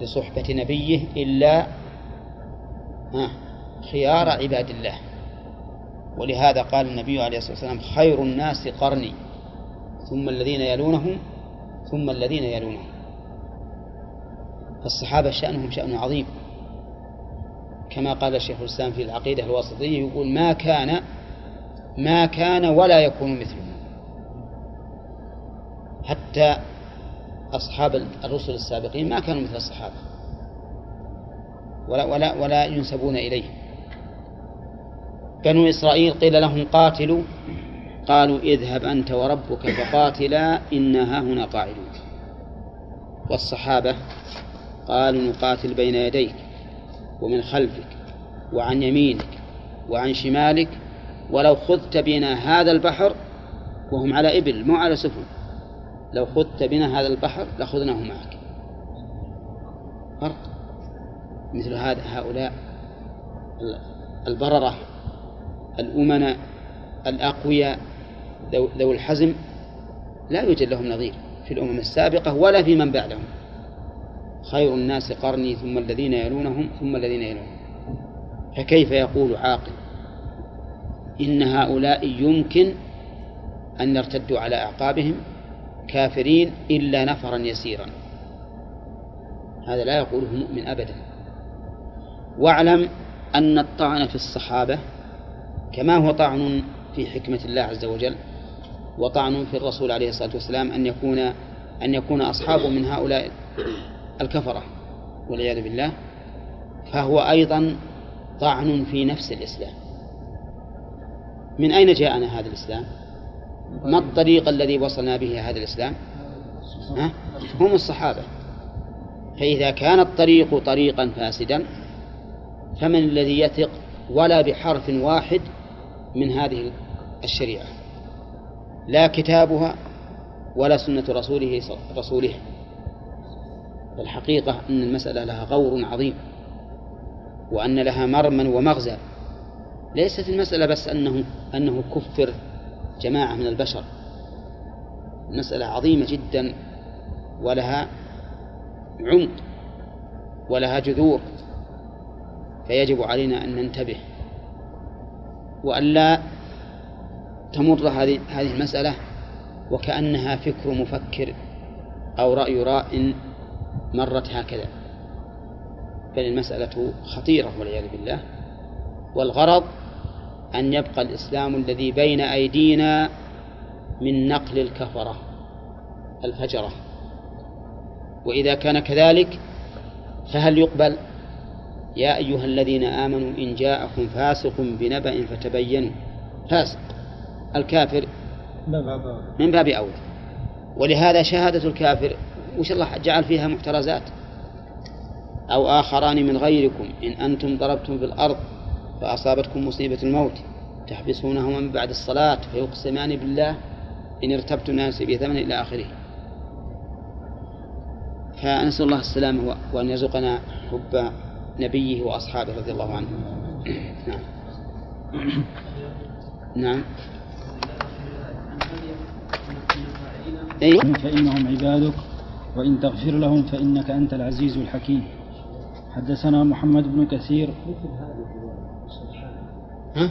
لصحبة نبيه إلا خيار عباد الله. ولهذا قال النبي عليه الصلاة والسلام خير الناس قرني. ثم الذين يلونهم ثم الذين يلونهم. فالصحابة شأنهم شأن عظيم. كما قال الشيخ الإسلام في العقيدة الواسطية يقول ما كان ما كان ولا يكون مثله. حتى أصحاب الرسل السابقين ما كانوا مثل الصحابة. ولا ولا ولا ينسبون إليه. بنو إسرائيل قيل لهم قاتلوا. قالوا اذهب أنت وربك فقاتلا إنها هنا قاعدون. والصحابة قالوا نقاتل بين يديك ومن خلفك وعن يمينك وعن شمالك ولو خذت بنا هذا البحر وهم على إبل مو على سفن. لو خذت بنا هذا البحر لأخذناه معك. فرق. مثل هذا هؤلاء البررة. الأمناء الأقوياء ذو الحزم لا يوجد لهم نظير في الأمم السابقة ولا في من بعدهم. خير الناس قرني ثم الذين يلونهم ثم الذين يلونهم. فكيف يقول عاقل؟ إن هؤلاء يمكن أن يرتدوا على أعقابهم كافرين إلا نفرا يسيرا. هذا لا يقوله مؤمن أبدا. واعلم أن الطعن في الصحابة كما هو طعن في حكمة الله عز وجل وطعن في الرسول عليه الصلاة والسلام أن يكون أن يكون أصحابه من هؤلاء الكفرة والعياذ بالله. فهو أيضا طعن في نفس الإسلام. من أين جاءنا هذا الإسلام؟ ما الطريق الذي وصلنا به هذا الإسلام؟ ها؟ هم الصحابة. فإذا كان الطريق طريقا فاسدا فمن الذي يثق ولا بحرف واحد من هذه الشريعة لا كتابها ولا سنة رسوله رسوله. الحقيقة أن المسألة لها غور عظيم وأن لها مرمى ومغزى. ليست المسألة بس أنه أنه كفر جماعة من البشر. مسألة عظيمة جدا ولها عمق ولها جذور. فيجب علينا أن ننتبه وأن لا تمر هذه هذه المسألة وكأنها فكر مفكر أو رأي راء مرت هكذا. بل المسألة خطيرة والعياذ بالله. والغرض أن يبقى الإسلام الذي بين أيدينا من نقل الكفرة الفجرة. وإذا كان كذلك فهل يقبل؟ يا أيها الذين آمنوا إن جاءكم فاسق بنبأ فتبينوا. فاسق. الكافر. من باب أولى ولهذا شهادة الكافر وش الله جعل فيها محترزات؟ أو آخران من غيركم إن أنتم ضربتم في الأرض فأصابتكم مصيبة الموت تحبسونهما من بعد الصلاة فيقسمان بالله إن ارتبتم ناس بثمن إلى آخره. فنسأل الله السلامة وأن يرزقنا حب نبيه وأصحابه رضي الله عنهم نعم. نعم. أيوه فإنهم عبادك وإن تغفر لهم فإنك أنت العزيز الحكيم. حدثنا محمد بن كثير. ها؟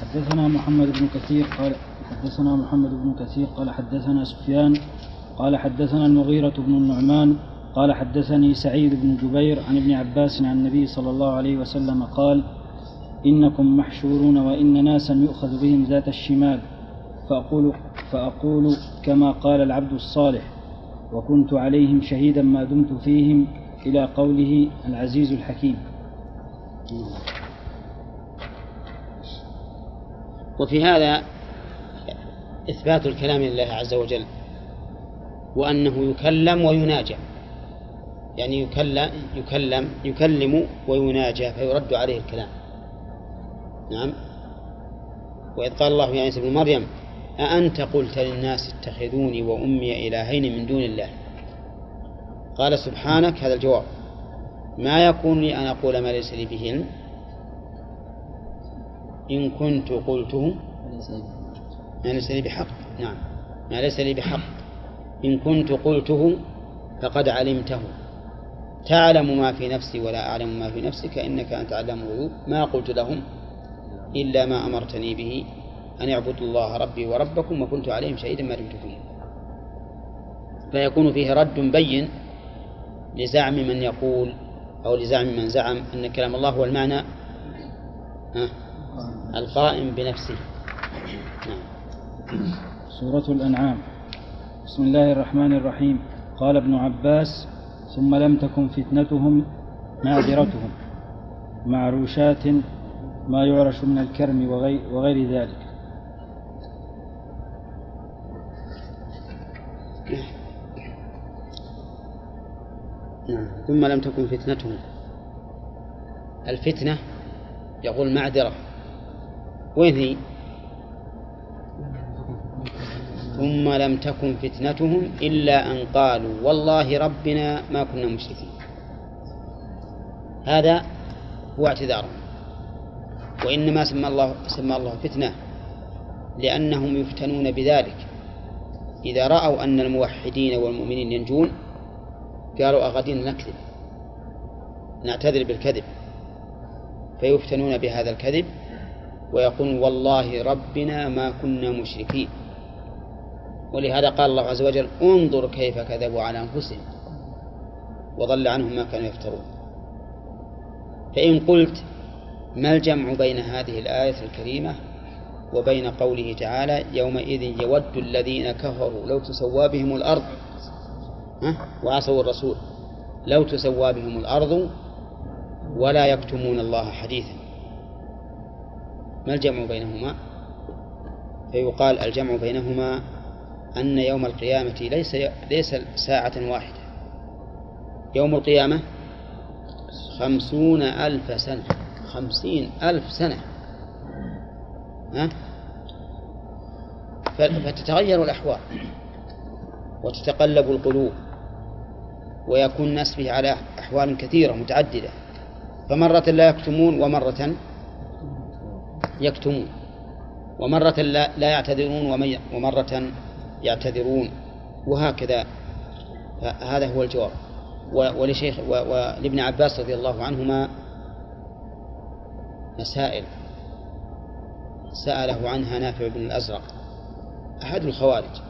حدثنا محمد بن كثير قال حدثنا محمد بن كثير قال حدثنا سفيان قال حدثنا المغيرة بن النعمان قال حدثني سعيد بن جبير عن ابن عباس عن النبي صلى الله عليه وسلم قال إنكم محشورون وإن ناسا يؤخذ بهم ذات الشمال. فأقول, فأقول كما قال العبد الصالح وكنت عليهم شهيدا ما دمت فيهم إلى قوله العزيز الحكيم. وفي هذا إثبات الكلام لله عز وجل وأنه يكلم ويناجى يعني يكلم يكلم يكلم ويناجى فيرد عليه الكلام. نعم. وإذ قال الله يا عيسى ابن مريم أأنت قلت للناس اتخذوني وأمي إلهين من دون الله؟ قال سبحانك هذا الجواب. ما يكون لي أن أقول ما ليس لي به علم إن كنت قلته ما ليس لي بحق. نعم. ما ليس لي بحق. إن كنت قلته فقد علمته. تعلم ما في نفسي ولا أعلم ما في نفسك إنك أنت علام الغيوب. ما قلت لهم إلا ما أمرتني به أن اعبدوا الله ربي وربكم وكنت عليهم شهيدا ما دمت فيهم. فيكون فيه رد بين لزعم من يقول أو لزعم من زعم أن كلام الله هو المعنى القائم بنفسه. نعم. سورة الأنعام. بسم الله الرحمن الرحيم. قال ابن عباس ثم لم تكن فتنتهم معذرتهم معروشات ما يعرش من الكرم وغير, وغير ذلك. نعم. ثم لم تكن فتنتهم. الفتنة يقول معذرة. وين هي؟ ثم لم تكن فتنتهم إلا أن قالوا والله ربنا ما كنا مشركين. هذا هو اعتذارهم وإنما سمى الله سمى الله فتنة لأنهم يفتنون بذلك. إذا رأوا أن الموحدين والمؤمنين ينجون قالوا أغدين نكذب نعتذر بالكذب. فيفتنون بهذا الكذب ويقول والله ربنا ما كنا مشركين. ولهذا قال الله عز وجل انظر كيف كذبوا على أنفسهم وضل عنهم ما كانوا يفترون. فإن قلت ما الجمع بين هذه الآية الكريمة وبين قوله تعالى يومئذ يود الذين كفروا لو تسوى بهم الأرض وعصوا الرسول لو تسوى بهم الأرض ولا يكتمون الله حديثا. ما الجمع بينهما؟ فيقال الجمع بينهما أن يوم القيامة ليس ليس ساعة واحدة. يوم القيامة خمسون ألف سنة. خمسين ألف سنة. ها؟ فتتغير الأحوال وتتقلب القلوب ويكون الناس فيه على أحوال كثيرة متعددة. فمرة لا يكتمون ومرة يكتمون. ومرة لا, يعتذرون ومرة يعتذرون وهكذا. هذا هو الجواب. ولشيخ ولابن عباس رضي الله عنهما مسائل سأله عنها نافع بن الأزرق أحد الخوارج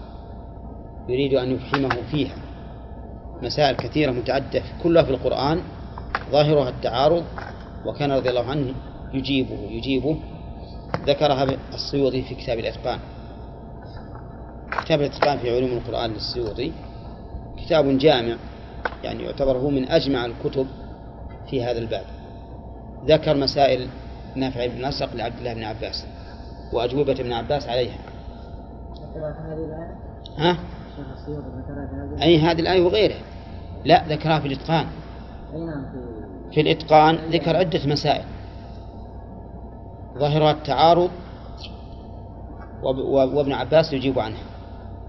يريد أن يفهمه فيها. مسائل كثيرة متعددة كلها في القرآن ظاهرها التعارض وكان رضي الله عنه يجيبه يجيبه. ذكرها السيوطي في كتاب الإتقان. كتاب الإتقان في علوم القرآن للسيوطي كتاب جامع يعني يعتبر هو من أجمع الكتب في هذا الباب. ذكر مسائل نافع بن نسق لعبد الله بن عباس وأجوبة ابن عباس عليها. ها؟ أي هذه الآية وغيرها. لا ذكرها في الإتقان. في الإتقان ذكر عدة مسائل. ظاهرها التعارض وابن عباس يجيب عنها.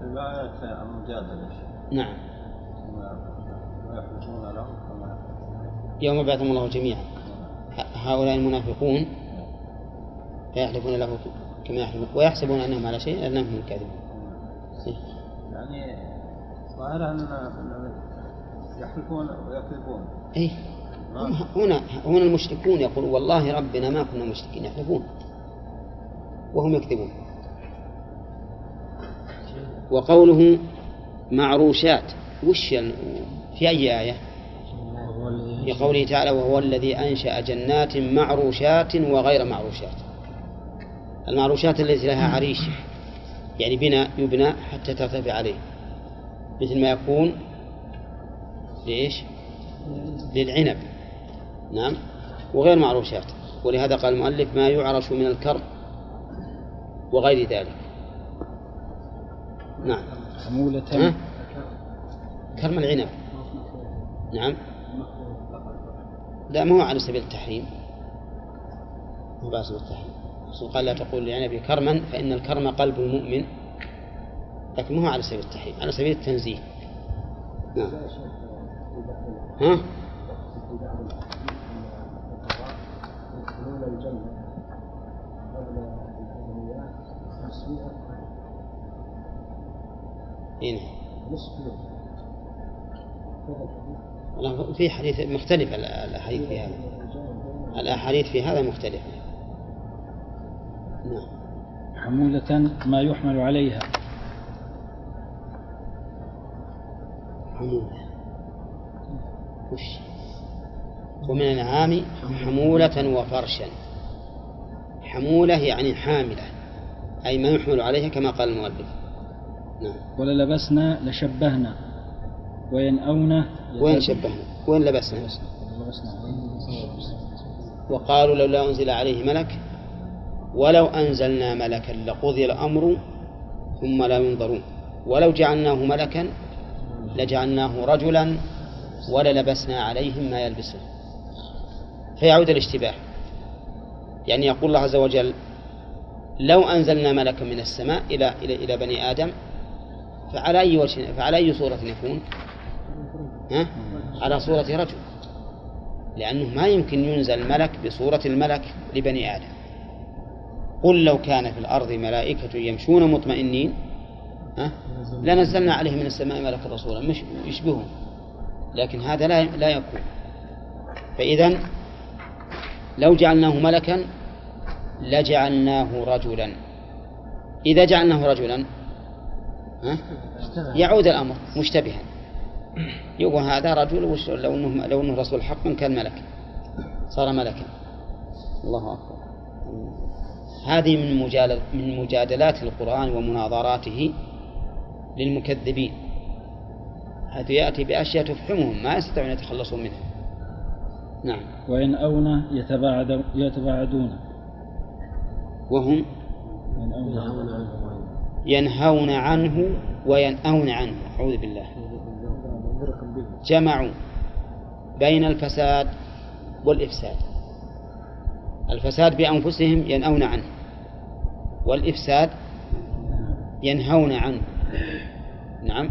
الآية المجادلة نعم. يوم يبعثهم الله جميعا. هؤلاء المنافقون فيحلفون له كما يحلفون ويحسبون أنهم على شيء أنهم هم الكاذبون. يعني ظاهرها أن يحلفون ويكذبون. اي هنا هنا المشركون يقولون والله ربنا ما كنا مشركين يحلفون. وهم يكذبون. وقوله معروشات وش في أي آية؟ في قوله تعالى وهو الذي أنشأ جنات معروشات وغير معروشات. المعروشات التي لها عريش يعني بناء يبنى حتى ترتفع عليه. مثل ما يكون لإيش؟ للعنب. نعم. وغير معروشات. ولهذا قال المؤلف ما يعرش من الكرم وغير ذلك. نعم. حمولة؟ كرم العنب. نعم. لا ما هو على سبيل التحريم. مو على سبيل التحريم. الرسول قال لا تقول لعنبي كرما فإن الكرم قلب المؤمن لكن ما هو على سبيل التحريم على سبيل التنزيه. نعم. ها؟ إيه. نعم. والله في حديث مختلفة ال- الأحاديث في هذا. الأحاديث في هذا مختلفة. نعم. حمولة ما يحمل عليها. حمولة. وش؟ ومن الأنعام حمولة وفرشا. حمولة يعني حاملة. أي ما يحمل عليها كما قال المؤلف. وللبسنا لشبهنا. وينأون وين شبهنا. وين لبسنا. وقالوا لولا أنزل عليه ملك ولو أنزلنا ملكا لقضي الأمر ثم لا ينظرون. ولو جعلناه ملكا لجعلناه رجلا وللبسنا عليهم ما يلبسون. فيعود الاشتباه. يعني يقول الله عز وجل لو أنزلنا ملكا من السماء إلى إلى إلى بني آدم فعلى أي وجه فعلى أي صورة يكون؟ ها؟ على صورة رجل لأنه ما يمكن ينزل ملك بصورة الملك لبني آدم قل لو كان في الأرض ملائكة يمشون مطمئنين ها؟ لنزلنا عليهم من السماء ملكا رسولا مش يشبههم لكن هذا لا لا يكون فإذا لو جعلناه ملكا لجعلناه رجلا إذا جعلناه رجلا؟ يعود الأمر مشتبها. يقول هذا رجل وش لو إنه لو إنه رسول حق كان ملك. صار ملكا. الله أكبر. هذه من مجادل من مجادلات القرآن ومناظراته للمكذبين. حيث يأتي بأشياء تفهمهم ما يستطيعون يتخلصون منها. نعم. وينأون يتباعد يتباعدون. وهم؟ ينأون ينهون عنه وينأون عنه. أعوذ بالله. جمعوا بين الفساد والإفساد. الفساد بأنفسهم ينأون عنه والإفساد ينهون عنه. نعم.